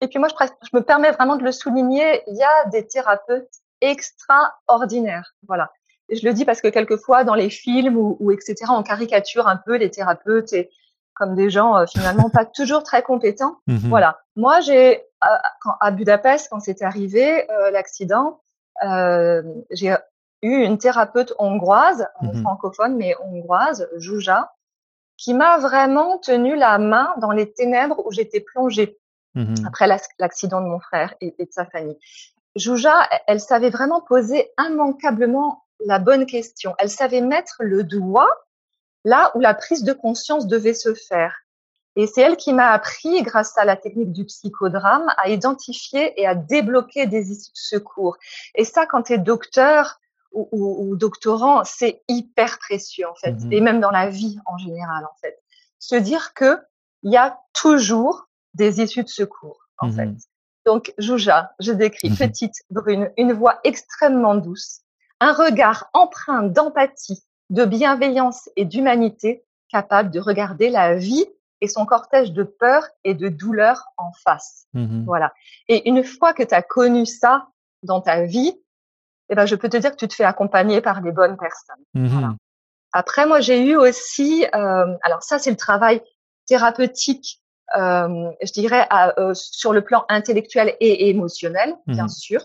Speaker 2: et... puis moi, je, je, me permets vraiment de le souligner, il y a des thérapeutes extraordinaires. Voilà. Et je le dis parce que quelquefois, dans les films ou, ou etc., on caricature un peu les thérapeutes et comme des gens euh, finalement pas toujours très compétents. Mmh (laughs) voilà. Moi, j'ai à Budapest, quand c'est arrivé euh, l'accident, euh, j'ai eu une thérapeute hongroise, mmh francophone mais hongroise, Jouja, qui m'a vraiment tenu la main dans les ténèbres où j'étais plongée mmh après l'accident de mon frère et, de sa famille. Jouja, elle savait vraiment poser immanquablement la bonne question. Elle savait mettre le doigt là où la prise de conscience devait se faire. Et c'est elle qui m'a appris, grâce à la technique du psychodrame, à identifier et à débloquer des issues de secours. Et ça, quand tu es docteur, ou, ou, ou doctorant, c'est hyper précieux en fait, mmh et même dans la vie en général en fait. Se dire que il y a toujours des issues de secours en mmh fait. Donc Jouja, je décris mmh petite, brune, une voix extrêmement douce, un regard empreint d'empathie, de bienveillance et d'humanité, capable de regarder la vie et son cortège de peur et de douleur en face. Voilà. Et une fois que tu as connu ça dans ta vie, eh ben, je peux te dire que tu te fais accompagner par les bonnes personnes. Mmh Après, moi, j'ai eu aussi, euh, alors ça, c'est le travail thérapeutique, euh, je dirais, euh, sur le plan intellectuel et émotionnel, bien mmh sûr.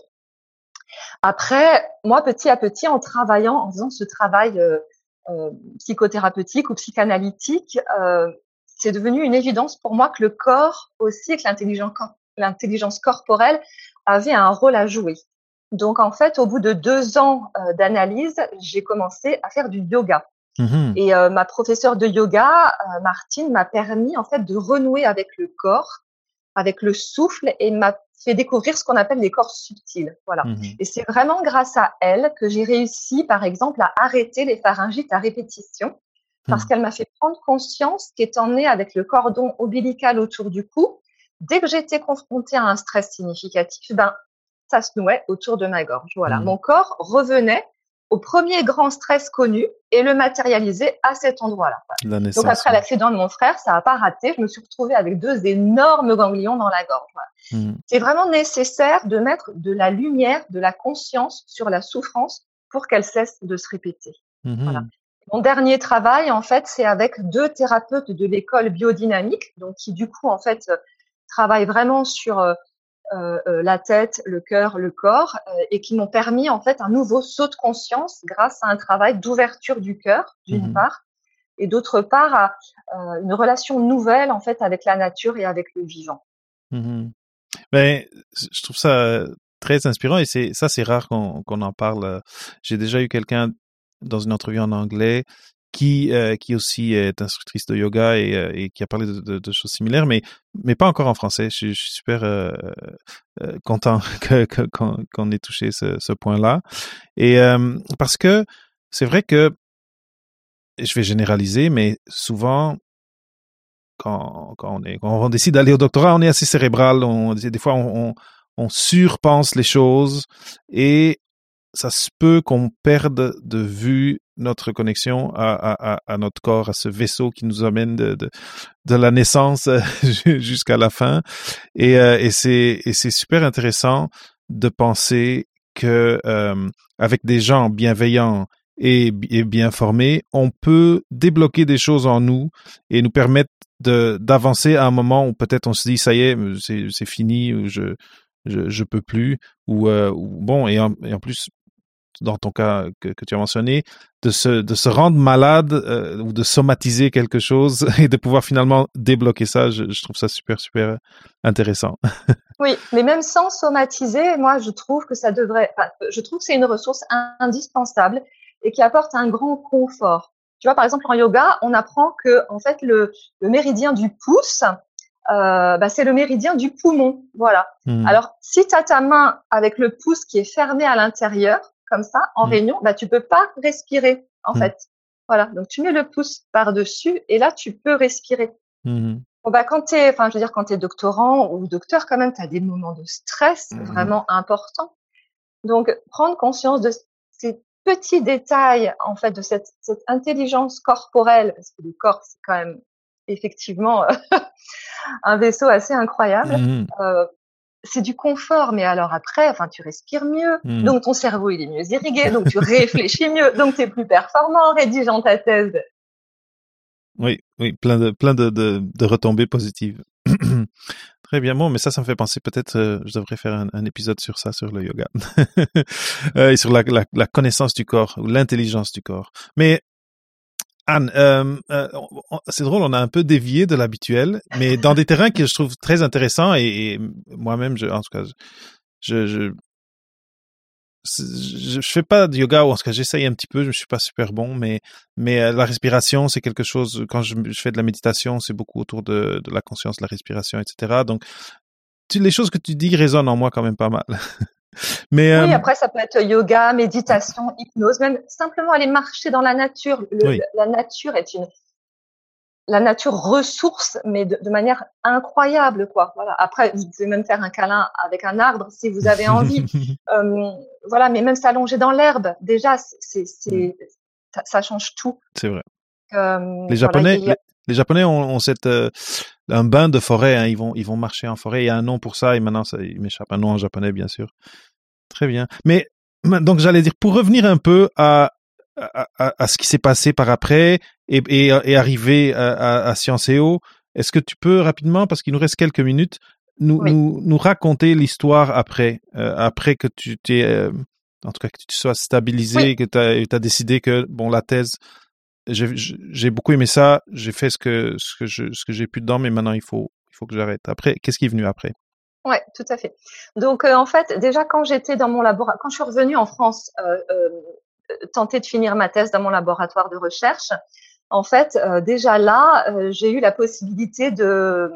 Speaker 2: Après, moi, petit à petit, en travaillant, en faisant ce travail psychothérapeutique ou psychanalytique, c'est devenu une évidence pour moi que le corps aussi, que l'intelligence corporelle avait un rôle à jouer. Donc en fait, au bout de deux ans euh, d'analyse, j'ai commencé à faire du yoga. Mmh Et euh, ma professeure de yoga, euh, Martine, m'a permis en fait de renouer avec le corps, avec le souffle, et m'a fait découvrir ce qu'on appelle les corps subtils. Voilà. Mmh et c'est vraiment grâce à elle que j'ai réussi, par exemple, à arrêter les pharyngites à répétition, parce mmh. qu'elle m'a fait prendre conscience qu'étant née avec le cordon ombilical autour du cou, dès que j'étais confrontée à un stress significatif, ben ça se nouait autour de ma gorge. Voilà, mmh. mon corps revenait au premier grand stress connu et le matérialisait à cet endroit-là. Donc après l'accident de mon frère, ça n'a pas raté. Je me suis retrouvée avec deux énormes ganglions dans la gorge. Mmh. C'est vraiment nécessaire de mettre de la lumière, de la conscience sur la souffrance pour qu'elle cesse de se répéter. Mmh. Mon dernier travail, en fait, c'est avec deux thérapeutes de l'école biodynamique, donc qui du coup, en fait, travaillent vraiment sur euh, euh, euh, la tête, le cœur, le corps, euh, et qui m'ont permis en fait un nouveau saut de conscience grâce à un travail d'ouverture du cœur d'une mmh part, et d'autre part à une relation nouvelle en fait avec la nature et avec le vivant.
Speaker 1: Mmh ben, je trouve ça très inspirant et c'est ça c'est rare qu'on en parle. J'ai déjà eu quelqu'un dans une entrevue en anglais qui euh, qui aussi est instructrice de yoga et, euh, et qui a parlé de, de, de, choses similaires, mais mais pas encore en français. Je, je suis super euh, euh content (laughs) que qu'on ait touché ce, ce point-là et parce que c'est vrai que je vais généraliser, mais souvent quand, quand on est quand on décide d'aller au doctorat, on est assez cérébral. On, des fois, on, on surpense les choses et ça se peut qu'on perde de vue notre connexion à, notre corps, à ce vaisseau qui nous amène de, la naissance (laughs) jusqu'à la fin. Et, euh, et c'est super intéressant de penser que euh, avec des gens bienveillants et, bien formés, on peut débloquer des choses en nous et nous permettre d'avancer à un moment où peut-être on se dit ça y est, c'est fini, je, je je peux plus ou, euh, bon et en plus dans ton cas que, que, tu as mentionné, de se, de se rendre malade euh, ou de somatiser quelque chose (laughs) et de pouvoir finalement débloquer ça, je, je trouve ça super, super intéressant. (laughs)
Speaker 2: oui, mais même sans somatiser, moi, je trouve que ça devrait, enfin, je trouve que c'est une ressource indispensable et qui apporte un grand confort. Tu vois, par exemple, en yoga, on apprend que, en fait, le, le méridien du pouce, euh, bah, c'est le méridien du poumon. Voilà. Hmm. Alors, si tu as ta main avec le pouce qui est fermé à l'intérieur, comme ça en mmh. réunion, bah tu peux pas respirer en mmh. fait. Voilà, donc tu mets le pouce par-dessus et là tu peux respirer. Mmh bon, bah quand tu enfin je veux dire quand tu es doctorant ou docteur quand même, tu as des moments de stress vraiment importants. Donc prendre conscience de ces petits détails en fait de cette, cette intelligence corporelle parce que le corps c'est quand même effectivement (laughs) un vaisseau assez incroyable. Euh, c'est du confort, mais alors après, enfin, tu respires mieux, hmm. donc ton cerveau il est mieux irrigué, donc tu réfléchis mieux, donc tu es plus performant en rédigeant ta thèse.
Speaker 1: Oui, oui, plein de plein de, de, de retombées positives. (clears throat) Très bien, bon, mais ça, ça me fait penser peut-être, euh, je devrais faire un, un, épisode sur ça, sur le yoga, (laughs) euh, et sur la, la, la, connaissance du corps ou l'intelligence du corps. Mais Anne, euh, euh, c'est drôle, on a un peu dévié de l'habituel, mais dans des terrains que je trouve très intéressants et, moi-même, je, en tout cas, je, je, je, fais pas de yoga ou en tout cas j'essaye un petit peu, je suis pas super bon, mais mais euh, la respiration c'est quelque chose. Quand je, fais de la méditation, c'est beaucoup autour de, de la conscience, de la respiration, etc. Donc tu, les choses que tu dis résonnent en moi quand même pas mal. (laughs)
Speaker 2: Mais oui, euh, après ça peut être yoga, méditation, hypnose, même simplement aller marcher dans la nature. La nature est une la nature ressource, mais de, manière incroyable, quoi. Voilà. Après, vous pouvez même faire un câlin avec un arbre si vous avez envie. (laughs) euh, voilà, mais même s'allonger dans l'herbe, déjà, c'est, c'est, ça, ça, change tout.
Speaker 1: C'est vrai. Euh, les Japonais, les, Japonais ont, ont cette euh, un bain de forêt. Hein. Ils vont, ils vont marcher en forêt. Il y a un nom pour ça et maintenant, ça, il m'échappe un nom en japonais, bien sûr. Très bien. Mais donc, j'allais dire, pour revenir un peu à à, ce qui s'est passé par après et, et, et arriver à, à, Sciences EO. Est-ce que tu peux rapidement, parce qu'il nous reste quelques minutes, nous, nous, nous, raconter l'histoire après, euh, après que tu t'es, euh, en tout cas que tu sois stabilisé, que tu as, as, décidé que bon la thèse, j'ai beaucoup aimé ça, j'ai fait ce que ce que j'ai pu dedans, mais maintenant il faut il faut que j'arrête. Après, qu'est-ce qui est venu après?
Speaker 2: Ouais, tout à fait. Donc euh, en fait, déjà quand j'étais dans mon laboratoire, quand je suis revenue en France, euh, euh, tenter de finir ma thèse dans mon laboratoire de recherche, en fait, déjà là, j'ai eu la possibilité de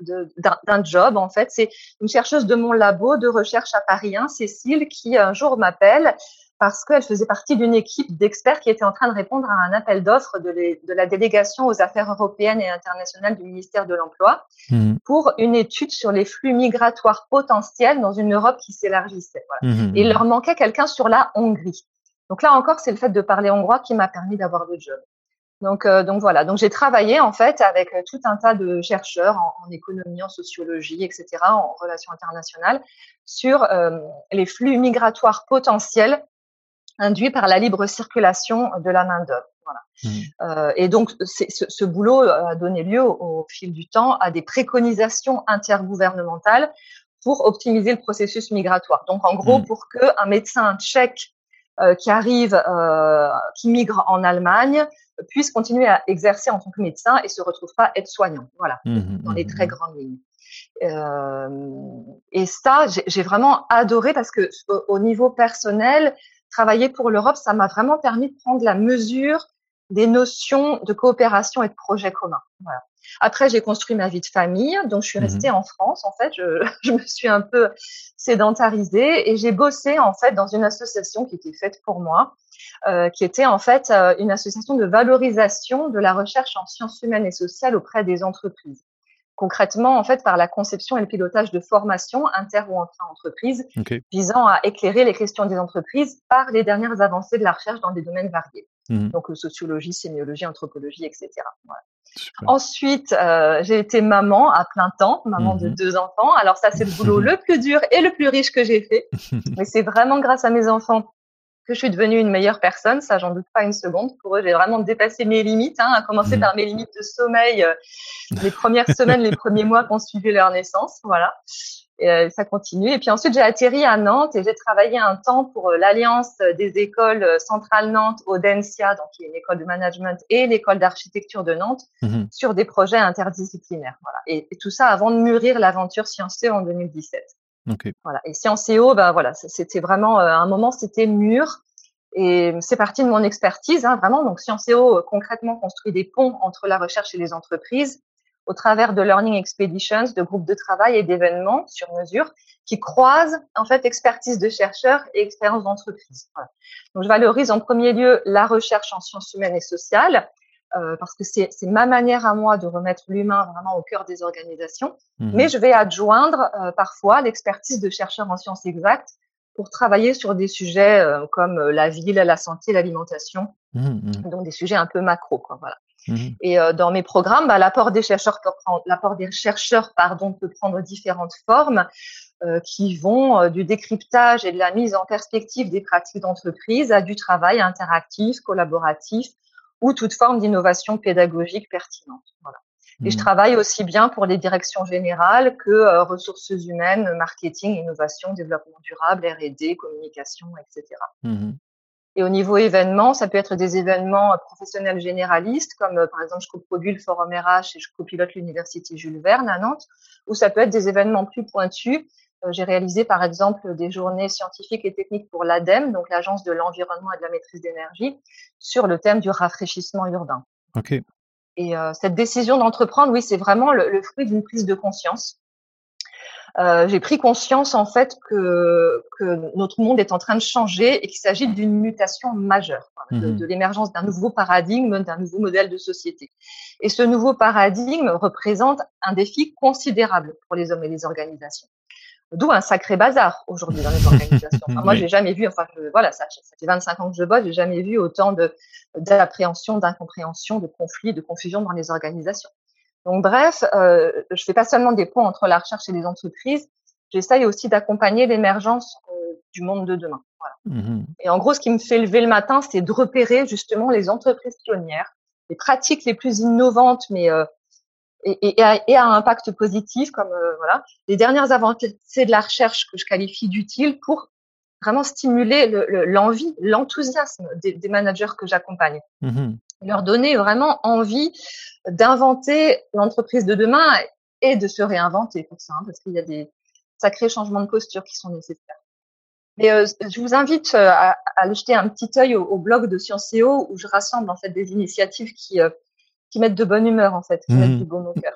Speaker 2: d'un job en fait. C'est une chercheuse de mon labo de recherche à Paris 1, Cécile, qui un jour m'appelle parce qu'elle faisait partie d'une équipe d'experts qui était en train de répondre à un appel d'offres de, de, la délégation aux affaires européennes et internationales du ministère de l'Emploi mmh. pour une étude sur les flux migratoires potentiels dans une Europe qui s'élargissait. Voilà. Mmh. Et il leur manquait quelqu'un sur la Hongrie. Donc là encore, c'est le fait de parler hongrois qui m'a permis d'avoir le job. Donc, euh, donc voilà. Donc j'ai travaillé en fait avec euh, tout un tas de chercheurs en, en économie, en sociologie, etc., en relations internationales, sur euh, les flux migratoires potentiels induits par la libre circulation de la main d'œuvre. Voilà. Mmh. Euh, et donc, ce, ce, boulot a donné lieu au, au, fil du temps à des préconisations intergouvernementales pour optimiser le processus migratoire. Donc, en gros, mmh. pour qu'un médecin tchèque euh, qui arrive, euh, qui migre en Allemagne, puisse continuer à exercer en tant que médecin et se retrouve pas être soignant. Voilà, mmh, dans les très grandes lignes. Euh, et ça, j'ai vraiment adoré parce que au niveau personnel, travailler pour l'Europe, ça m'a vraiment permis de prendre la mesure des notions de coopération et de projet commun. Voilà. Après, j'ai construit ma vie de famille, donc je suis mmh restée en France. En fait, je, (laughs) je, me suis un peu sédentarisée et j'ai bossé en fait dans une association qui était faite pour moi, euh, qui était en fait euh, une association de valorisation de la recherche en sciences humaines et sociales auprès des entreprises concrètement en fait par la conception et le pilotage de formations inter ou intra-entreprises visant à éclairer les questions des entreprises par les dernières avancées de la recherche dans des domaines variés. Mmh. Donc euh, sociologie, sémiologie, anthropologie, etc. Voilà. Ensuite, euh, j'ai été maman à plein temps, maman de mmh deux enfants. Alors ça, c'est le boulot le plus dur et le plus riche que j'ai fait. (laughs) Mais c'est vraiment grâce à mes enfants que je suis devenue une meilleure personne, ça j'en doute pas une seconde. Pour eux, j'ai vraiment dépassé mes limites, hein, à commencer mmh. par mes limites de sommeil euh, les premières semaines, les premiers mois qu'on suivait leur naissance, voilà. Et euh, ça continue. Et puis ensuite, j'ai atterri à Nantes et j'ai travaillé un temps pour euh, l'Alliance des écoles centrales Nantes, Audencia, donc qui est une école de management, et l'école d'architecture de Nantes, mmh sur des projets interdisciplinaires. Voilà. Et, et, tout ça avant de mûrir l'aventure Sciences en 2017. Voilà. Et Sciences EO, ben voilà, c'était vraiment euh, un moment, c'était mûr. Et c'est parti de mon expertise, hein, vraiment. Donc Sciences euh, concrètement, construit des ponts entre la recherche et les entreprises au travers de Learning Expeditions, de groupes de travail et d'événements sur mesure qui croisent en fait expertise de chercheurs et expérience d'entreprise. Voilà. Donc je valorise en premier lieu la recherche en sciences humaines et sociales euh, parce que c'est ma manière à moi de remettre l'humain vraiment au cœur des organisations. Mmh. Mais je vais adjoindre euh, parfois l'expertise de chercheurs en sciences exactes pour travailler sur des sujets euh, comme la ville, la santé, l'alimentation, mmh, mmh. donc des sujets un peu macro, quoi. Voilà. Et dans mes programmes, bah, l'apport des chercheurs peut prendre, l'apport des chercheurs, pardon, peut prendre différentes formes. qui vont du décryptage et de la mise en perspective des pratiques d'entreprise à du travail interactif, collaboratif, ou toute forme d'innovation pédagogique pertinente. Voilà. Et je mmh. travaille aussi bien pour les directions générales que euh, ressources humaines, marketing, innovation, développement durable, R&D, communication, etc. Mmh. Et au niveau événements, ça peut être des événements euh, professionnels généralistes, comme euh, par exemple je coproduis le forum RH et je copilote l'université Jules Verne à Nantes, ou ça peut être des événements plus pointus euh, j'ai réalisé par exemple des journées scientifiques et techniques pour l'ADEME, donc l'Agence de l'environnement et de la maîtrise d'énergie, sur le thème du rafraîchissement urbain.
Speaker 1: Ok.
Speaker 2: Et euh, cette décision d'entreprendre, oui, c'est vraiment le, fruit d'une prise de conscience. Euh, j'ai pris conscience en fait que, que notre monde est en train de changer et qu'il s'agit d'une mutation majeure, de, mhm. de l'émergence d'un nouveau paradigme, d'un nouveau modèle de société. Et ce nouveau paradigme représente un défi considérable pour les hommes et les organisations. D'où un sacré bazar aujourd'hui dans les (laughs) organisations. Enfin, moi, j'ai jamais vu, enfin, voilà, ça, ça, fait 25 ans que je bosse, j'ai jamais vu autant de d'appréhension, d'incompréhension, de conflits, de confusion dans les organisations. Donc, bref, euh, je fais pas seulement des ponts entre la recherche et les entreprises, j'essaye aussi d'accompagner l'émergence du monde de demain. Voilà. Mmh et en gros, ce qui me fait lever le matin, c'est de repérer justement les entreprises pionnières, les pratiques les plus innovantes, mais et, et, et, à, un impact positif, comme voilà, les dernières avancées de la recherche que je qualifie d'utiles pour vraiment stimuler l'envie, l'enthousiasme des, managers que j'accompagne. Mmh Leur donner vraiment envie d'inventer l'entreprise de demain et de se réinventer pour ça, hein, parce qu'il y a des sacrés changements de posture qui sont nécessaires. Mais euh, je vous invite euh, à, à, jeter un petit œil au, blog de Scienceo où je rassemble en fait des initiatives qui euh, qui mettent de bonne humeur en fait, qui mettent mmh. du bon au cœur.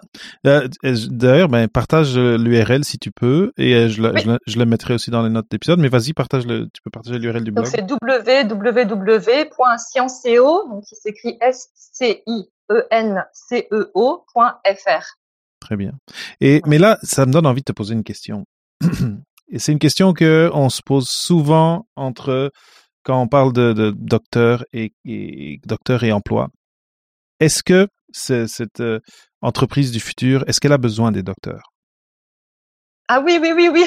Speaker 1: Euh, d'ailleurs, ben, partage l'URL si tu peux et je, le, je, le mettrai aussi dans les notes d'épisode. Mais vas-y, partage le, tu peux partager l'URL du blog.
Speaker 2: Donc c'est www.scienceo, donc qui s'écrit S C I E N C E O.fr.
Speaker 1: Très bien. Et mais là, ça me donne envie de te poser une question. (clears throat) et c'est une question que on se pose souvent entre quand on parle de, de docteur et, et docteur et emploi. Est-ce que cette euh, entreprise du futur, est-ce qu'elle a besoin des docteurs?
Speaker 2: Ah oui, oui, oui, oui.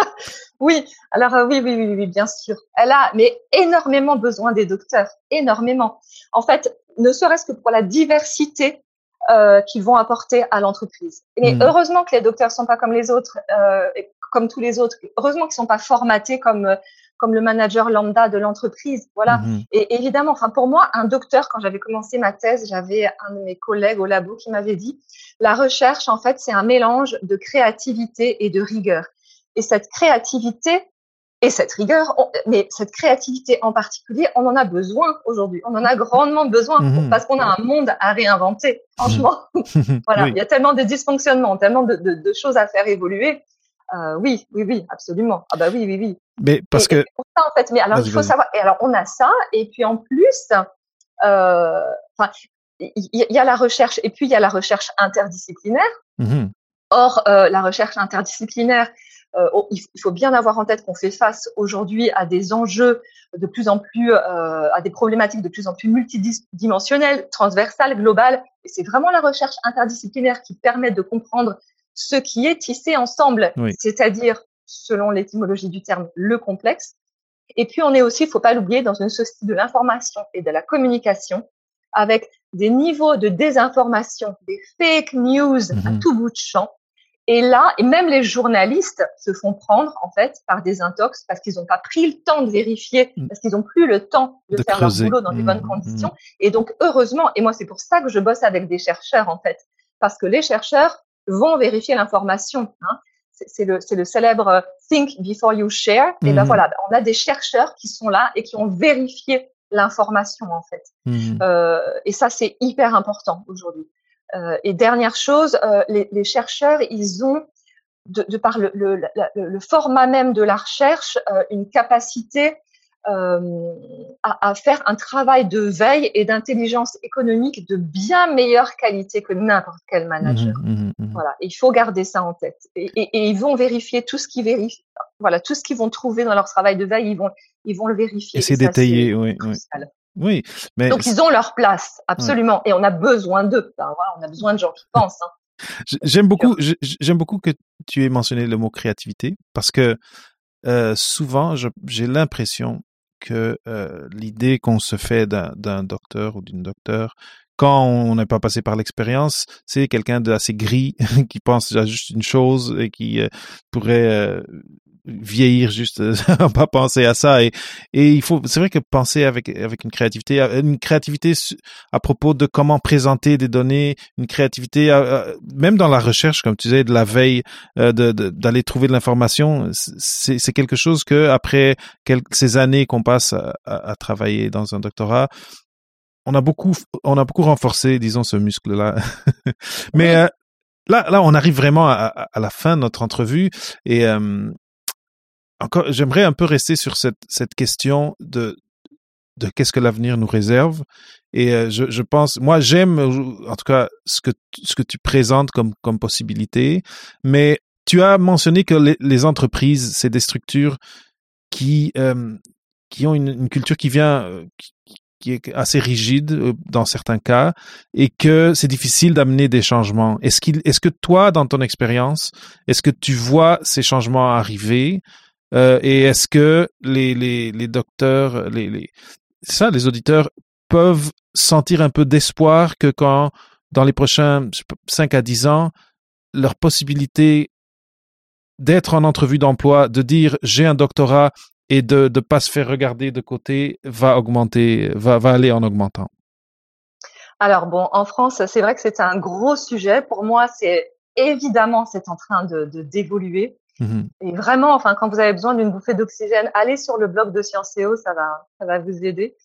Speaker 2: (laughs) oui, alors euh, oui, oui, oui, oui, bien sûr. Elle a mais énormément besoin des docteurs, énormément. En fait, ne serait-ce que pour la diversité euh, qu'ils vont apporter à l'entreprise. Et mmh. heureusement que les docteurs sont pas comme les autres, euh, comme tous les autres. Heureusement qu'ils sont pas formatés comme comme le manager lambda de l'entreprise. Voilà. Mhm. Et évidemment, enfin pour moi, un docteur, quand j'avais commencé ma thèse, j'avais un de mes collègues au labo qui m'avait dit, la recherche, en fait, c'est un mélange de créativité et de rigueur. Et cette créativité et cette rigueur, mais cette créativité en particulier, on en a besoin aujourd'hui. On en a grandement besoin mhm. parce qu'on a un monde à réinventer. Franchement, (laughs) voilà, il y a tellement de dysfonctionnements, tellement de, de, de choses à faire évoluer euh, oui, oui, oui, absolument. Ah bah oui, oui, oui.
Speaker 1: Mais parce que
Speaker 2: ça, en fait, mais alors il faut savoir. Et alors on a ça, et puis en plus, euh, il y, a la recherche, et puis il y a la recherche interdisciplinaire. Mmh Or, euh, la recherche interdisciplinaire, euh, oh, il, faut bien avoir en tête qu'on fait face aujourd'hui à des enjeux de plus en plus, euh, à des problématiques de plus en plus multidimensionnelles, transversales, globales. Et c'est vraiment la recherche interdisciplinaire qui permet de comprendre ce qui est tissé ensemble, c'est-à-dire, selon l'étymologie du terme, le complexe. Et puis, on est aussi, il faut pas l'oublier, dans une société de l'information et de la communication, avec des niveaux de désinformation, des fake news à mhm. tout bout de champ. Et là, et même les journalistes se font prendre en fait par des intox parce qu'ils n'ont pas pris le temps de vérifier, mm. parce qu'ils n'ont plus le temps de, faire leur boulot dans les bonnes mm, conditions. Mm. Et donc heureusement, et moi c'est pour ça que je bosse avec des chercheurs en fait, parce que les chercheurs vont vérifier l'information. Hein. C'est le, le, célèbre euh, Think before you share. Et ben mhm. voilà, on a des chercheurs qui sont là et qui ont vérifié l'information en fait. Mhm. Euh, et ça, c'est hyper important aujourd'hui. Euh, et dernière chose, euh, les, les, chercheurs, ils ont, de, de par le, le, le, format même de la recherche, euh, une capacité euh, à, à, faire un travail de veille et d'intelligence économique de bien meilleure qualité que n'importe quel manager. Mmh, mmh, mmh. Voilà, il faut garder ça en tête. Et, et, et, ils vont vérifier tout ce qu'ils vérifient. Voilà, tout ce qu'ils vont trouver dans leur travail de veille, ils vont, ils vont le vérifier.
Speaker 1: Et c'est détaillé, oui, oui. Oui,
Speaker 2: mais donc ils ont leur place, absolument, et on a besoin d'eux. voilà, on a besoin de gens qui pensent. Hein.
Speaker 1: J'aime beaucoup, j'aime beaucoup que tu aies mentionné le mot créativité parce que euh, souvent j'ai l'impression que euh, l'idée qu'on se fait d'un docteur ou d'une docteur quand on n'est pas passé par l'expérience, c'est quelqu'un d'assez gris (laughs) qui pense à juste une chose et qui euh, pourrait euh, vieillir juste (laughs) pas penser à ça. Et et il faut c'est vrai que penser avec avec une créativité une créativité à propos de comment présenter des données une créativité même dans la recherche comme tu disais de la veille euh, de d'aller trouver de l'information c'est c'est quelque chose que après quelques ces années qu'on passe à, à, travailler dans un doctorat on a beaucoup on a beaucoup renforcé disons ce muscle là (laughs) mais euh, Là, là, on arrive vraiment à, à, la fin de notre entrevue et euh, j'aimerais un peu rester sur cette, question de, qu'est-ce que l'avenir nous réserve. Et euh, je, pense, moi, j'aime en tout cas ce que, tu présentes comme, possibilité, mais tu as mentionné que les, entreprises, c'est des structures qui, euh, qui ont une, culture qui vient, euh, qui, est assez rigide euh, dans certains cas et que c'est difficile d'amener des changements. Est-ce est-ce que toi, dans ton expérience, est-ce que tu vois ces changements arriver euh, et est-ce que les, les, les docteurs, les, les, ça, les auditeurs peuvent sentir un peu d'espoir que quand, dans les prochains 5 à 10 ans, leur possibilité d'être en entrevue d'emploi, de dire j'ai un doctorat et de ne pas se faire regarder de côté va augmenter, va, va aller en augmentant?
Speaker 2: Alors bon, en France, c'est vrai que c'est un gros sujet. Pour moi, c'est évidemment, c'est en train de d'évoluer. Mmh et vraiment, enfin, quand vous avez besoin d'une bouffée d'oxygène, allez sur le blog de Sciences ça va, ça va vous aider.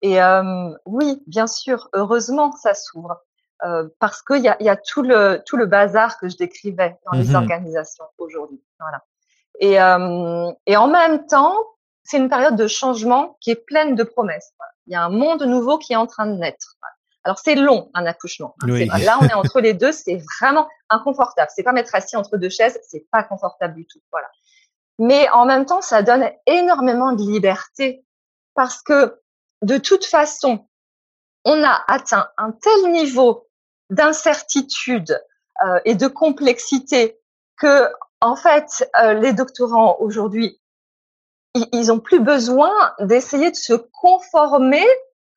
Speaker 2: Et euh, oui, bien sûr, heureusement, ça s'ouvre. Euh, parce qu'il y a, y a tout le tout le bazar que je décrivais dans les mmh organisations aujourd'hui. Voilà. Et euh, et en même temps, c'est une période de changement qui est pleine de promesses. Il y a un monde nouveau qui est en train de naître. Alors c'est long un accouchement. Hein. Là on est entre les deux, c'est vraiment inconfortable. C'est pas mettre assis entre deux chaises, c'est pas confortable du tout. Voilà. Mais en même temps, ça donne énormément de liberté parce que de toute façon, on a atteint un tel niveau d'incertitude euh, et de complexité que en fait euh, les doctorants aujourd'hui ils ont plus besoin d'essayer de se conformer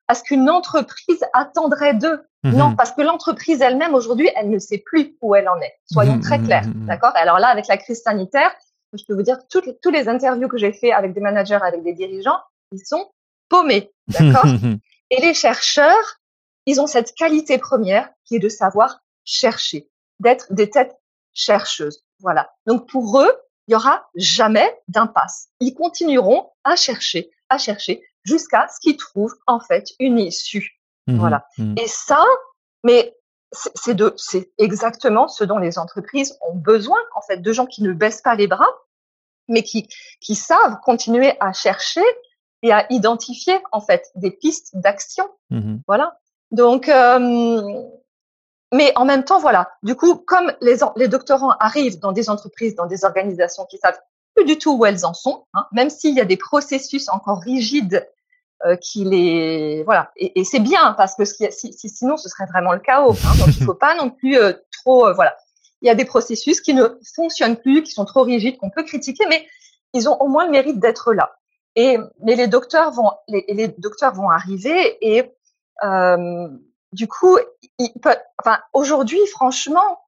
Speaker 2: à ce qu'une entreprise attendrait d'eux. Mhm. Non, parce que l'entreprise elle-même aujourd'hui, elle ne sait plus où elle en est. Soyons mhm, très mhm, clairs, d'accord? Alors là, avec la crise sanitaire, je peux vous dire toutes les, tous les interviews que j'ai fait avec des managers, avec des dirigeants, ils sont paumés, d'accord? (laughs) Et les chercheurs, ils ont cette qualité première qui est de savoir chercher, d'être des têtes chercheuses. Voilà. Donc pour eux, il y aura jamais d'impasse. Ils continueront à chercher, à chercher jusqu'à ce qu'ils trouvent en fait une issue. Mmh voilà. Mmh. Et ça, mais c'est de, c'est exactement ce dont les entreprises ont besoin en fait de gens qui ne baissent pas les bras, mais qui qui savent continuer à chercher et à identifier en fait des pistes d'action. Mmh voilà. Donc, euh, mais en même temps, voilà. Du coup, comme les, les doctorants arrivent dans des entreprises, dans des organisations qui savent du tout où elles en sont, hein, même s'il y a des processus encore rigides euh, qui les voilà. Et, c'est bien parce que si, si, sinon ce serait vraiment le chaos hein, donc il faut pas non plus euh, trop euh, voilà. Il y a des processus qui ne fonctionnent plus qui sont trop rigides qu'on peut critiquer mais ils ont au moins le mérite d'être là. Et mais les docteurs vont les, les docteurs vont arriver et du coup enfin aujourd'hui franchement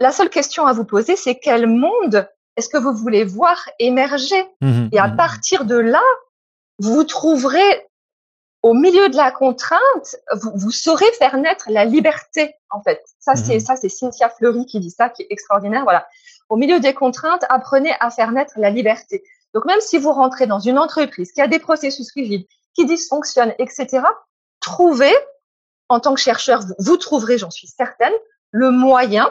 Speaker 2: la seule question à vous poser c'est quel monde est-ce que vous voulez voir émerger mmh et à mmh partir de là vous trouverez au milieu de la contrainte, vous, vous saurez faire naître la liberté, en fait. Ça, c'est, mhm. ça, c'est Cynthia Fleury qui dit ça, qui est extraordinaire. Voilà. Au milieu des contraintes, apprenez à faire naître la liberté. Donc, même si vous rentrez dans une entreprise qui a des processus rigides, qui dysfonctionnent, etc., trouvez, en tant que chercheur, vous, vous trouverez, j'en suis certaine, le moyen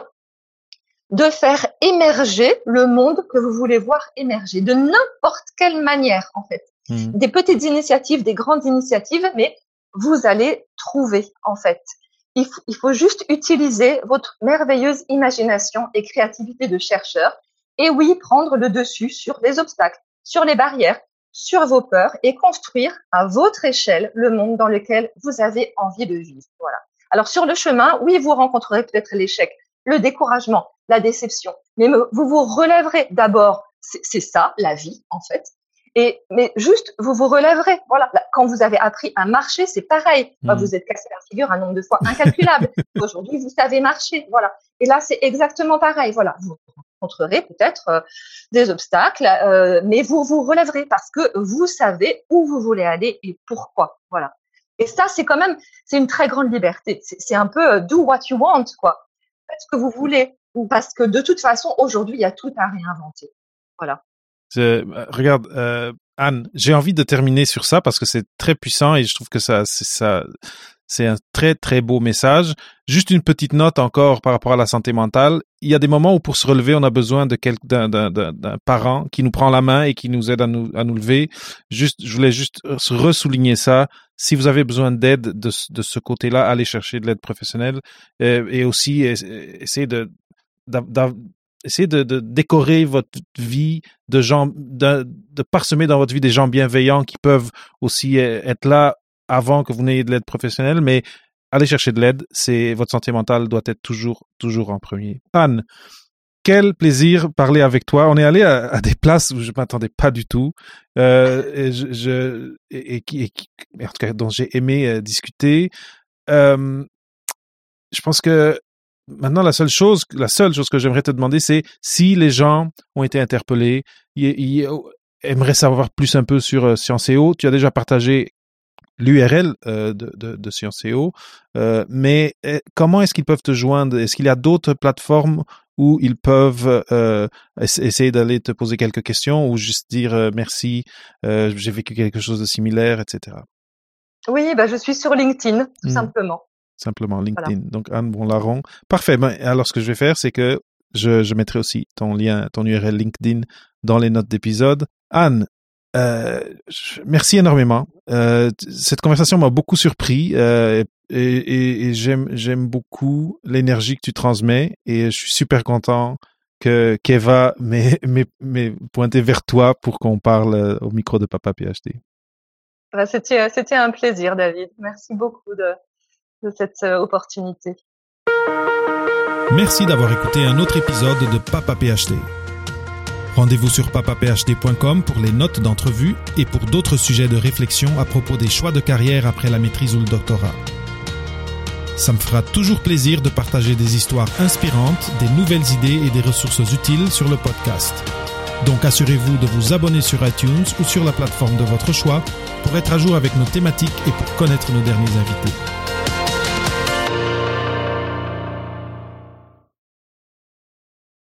Speaker 2: de faire émerger le monde que vous voulez voir émerger, de n'importe quelle manière, en fait. Mmh. Des petites initiatives, des grandes initiatives, mais vous allez trouver en fait. Il, il faut juste utiliser votre merveilleuse imagination et créativité de chercheur et oui, prendre le dessus sur les obstacles, sur les barrières, sur vos peurs et construire à votre échelle le monde dans lequel vous avez envie de vivre. Voilà. Alors sur le chemin, oui, vous rencontrerez peut-être l'échec, le découragement, la déception, mais vous vous relèverez d'abord. C'est ça, la vie, en fait. Et mais juste, vous vous relèverez. Voilà. Quand vous avez appris à marcher, c'est pareil. Bah, mmh. Vous êtes cassé la figure un nombre de fois incalculable. (laughs) Aujourd'hui, vous savez marcher. Voilà. Et là, c'est exactement pareil. Voilà. Vous rencontrerez peut-être euh, des obstacles, euh, mais vous vous relèverez parce que vous savez où vous voulez aller et pourquoi. Voilà. Et ça, c'est quand même, c'est une très grande liberté. C'est un peu euh, do what you want, quoi. Faites ce que vous voulez. Parce que de toute façon, aujourd'hui, il y a tout à réinventer. Voilà.
Speaker 1: Euh, regarde, euh, Anne, j'ai envie de terminer sur ça parce que c'est très puissant et je trouve que ça, c'est ça, c'est un très très beau message. Juste une petite note encore par rapport à la santé mentale. Il y a des moments où pour se relever, on a besoin de d'un, d'un, parent qui nous prend la main et qui nous aide à nous, à nous lever. Juste, je voulais juste ressouligner ça. Si vous avez besoin d'aide de, ce côté-là, allez chercher de l'aide professionnelle euh, et aussi essayez de essayez de, de, décorer votre vie de gens, de, de, parsemer dans votre vie des gens bienveillants qui peuvent aussi être là avant que vous n'ayez de l'aide professionnelle, mais allez chercher de l'aide. C'est votre santé mentale doit être toujours, toujours en premier. Anne, quel plaisir parler avec toi. On est allé à, des places où je m'attendais pas du tout, euh, et, je, et, qui, en tout cas, dont j'ai aimé euh, discuter. Euh, je pense que maintenant la seule chose, la seule chose que j'aimerais te demander, c'est si les gens ont été interpellés, ils, aimeraient savoir plus un peu sur euh, Scienceo. Tu as déjà partagé l'URL euh, de, de, de Scienceo, euh, mais eh, comment est-ce qu'ils peuvent te joindre? Est-ce qu'il y a d'autres plateformes où ils peuvent essayer d'aller te poser quelques questions ou juste dire merci, j'ai vécu quelque chose de similaire, etc.
Speaker 2: Oui, bah, je suis sur LinkedIn, tout mmh. simplement.
Speaker 1: Simplement LinkedIn. Donc Anne Bonlaron. Parfait. Ben, alors ce que je vais faire, c'est que je, je mettrai aussi ton lien, ton URL LinkedIn dans les notes d'épisode. Anne, euh, merci énormément. Euh, cette conversation m'a beaucoup surpris euh, et, et, et j'aime beaucoup l'énergie que tu transmets et je suis super content que Keva (laughs) m'ait pointé vers toi pour qu'on parle au micro de Papa PhD.
Speaker 2: Bah, c'était c'était un plaisir, David. Merci beaucoup de, cette euh, opportunité.
Speaker 3: Merci d'avoir écouté un autre épisode de Papa PhD. Rendez-vous sur papaphd.com pour les notes d'entrevue et pour d'autres sujets de réflexion à propos des choix de carrière après la maîtrise ou le doctorat. Ça me fera toujours plaisir de partager des histoires inspirantes, des nouvelles idées et des ressources utiles sur le podcast. Donc assurez-vous de vous abonner sur iTunes ou sur la plateforme de votre choix pour être à jour avec nos thématiques et pour connaître nos derniers invités.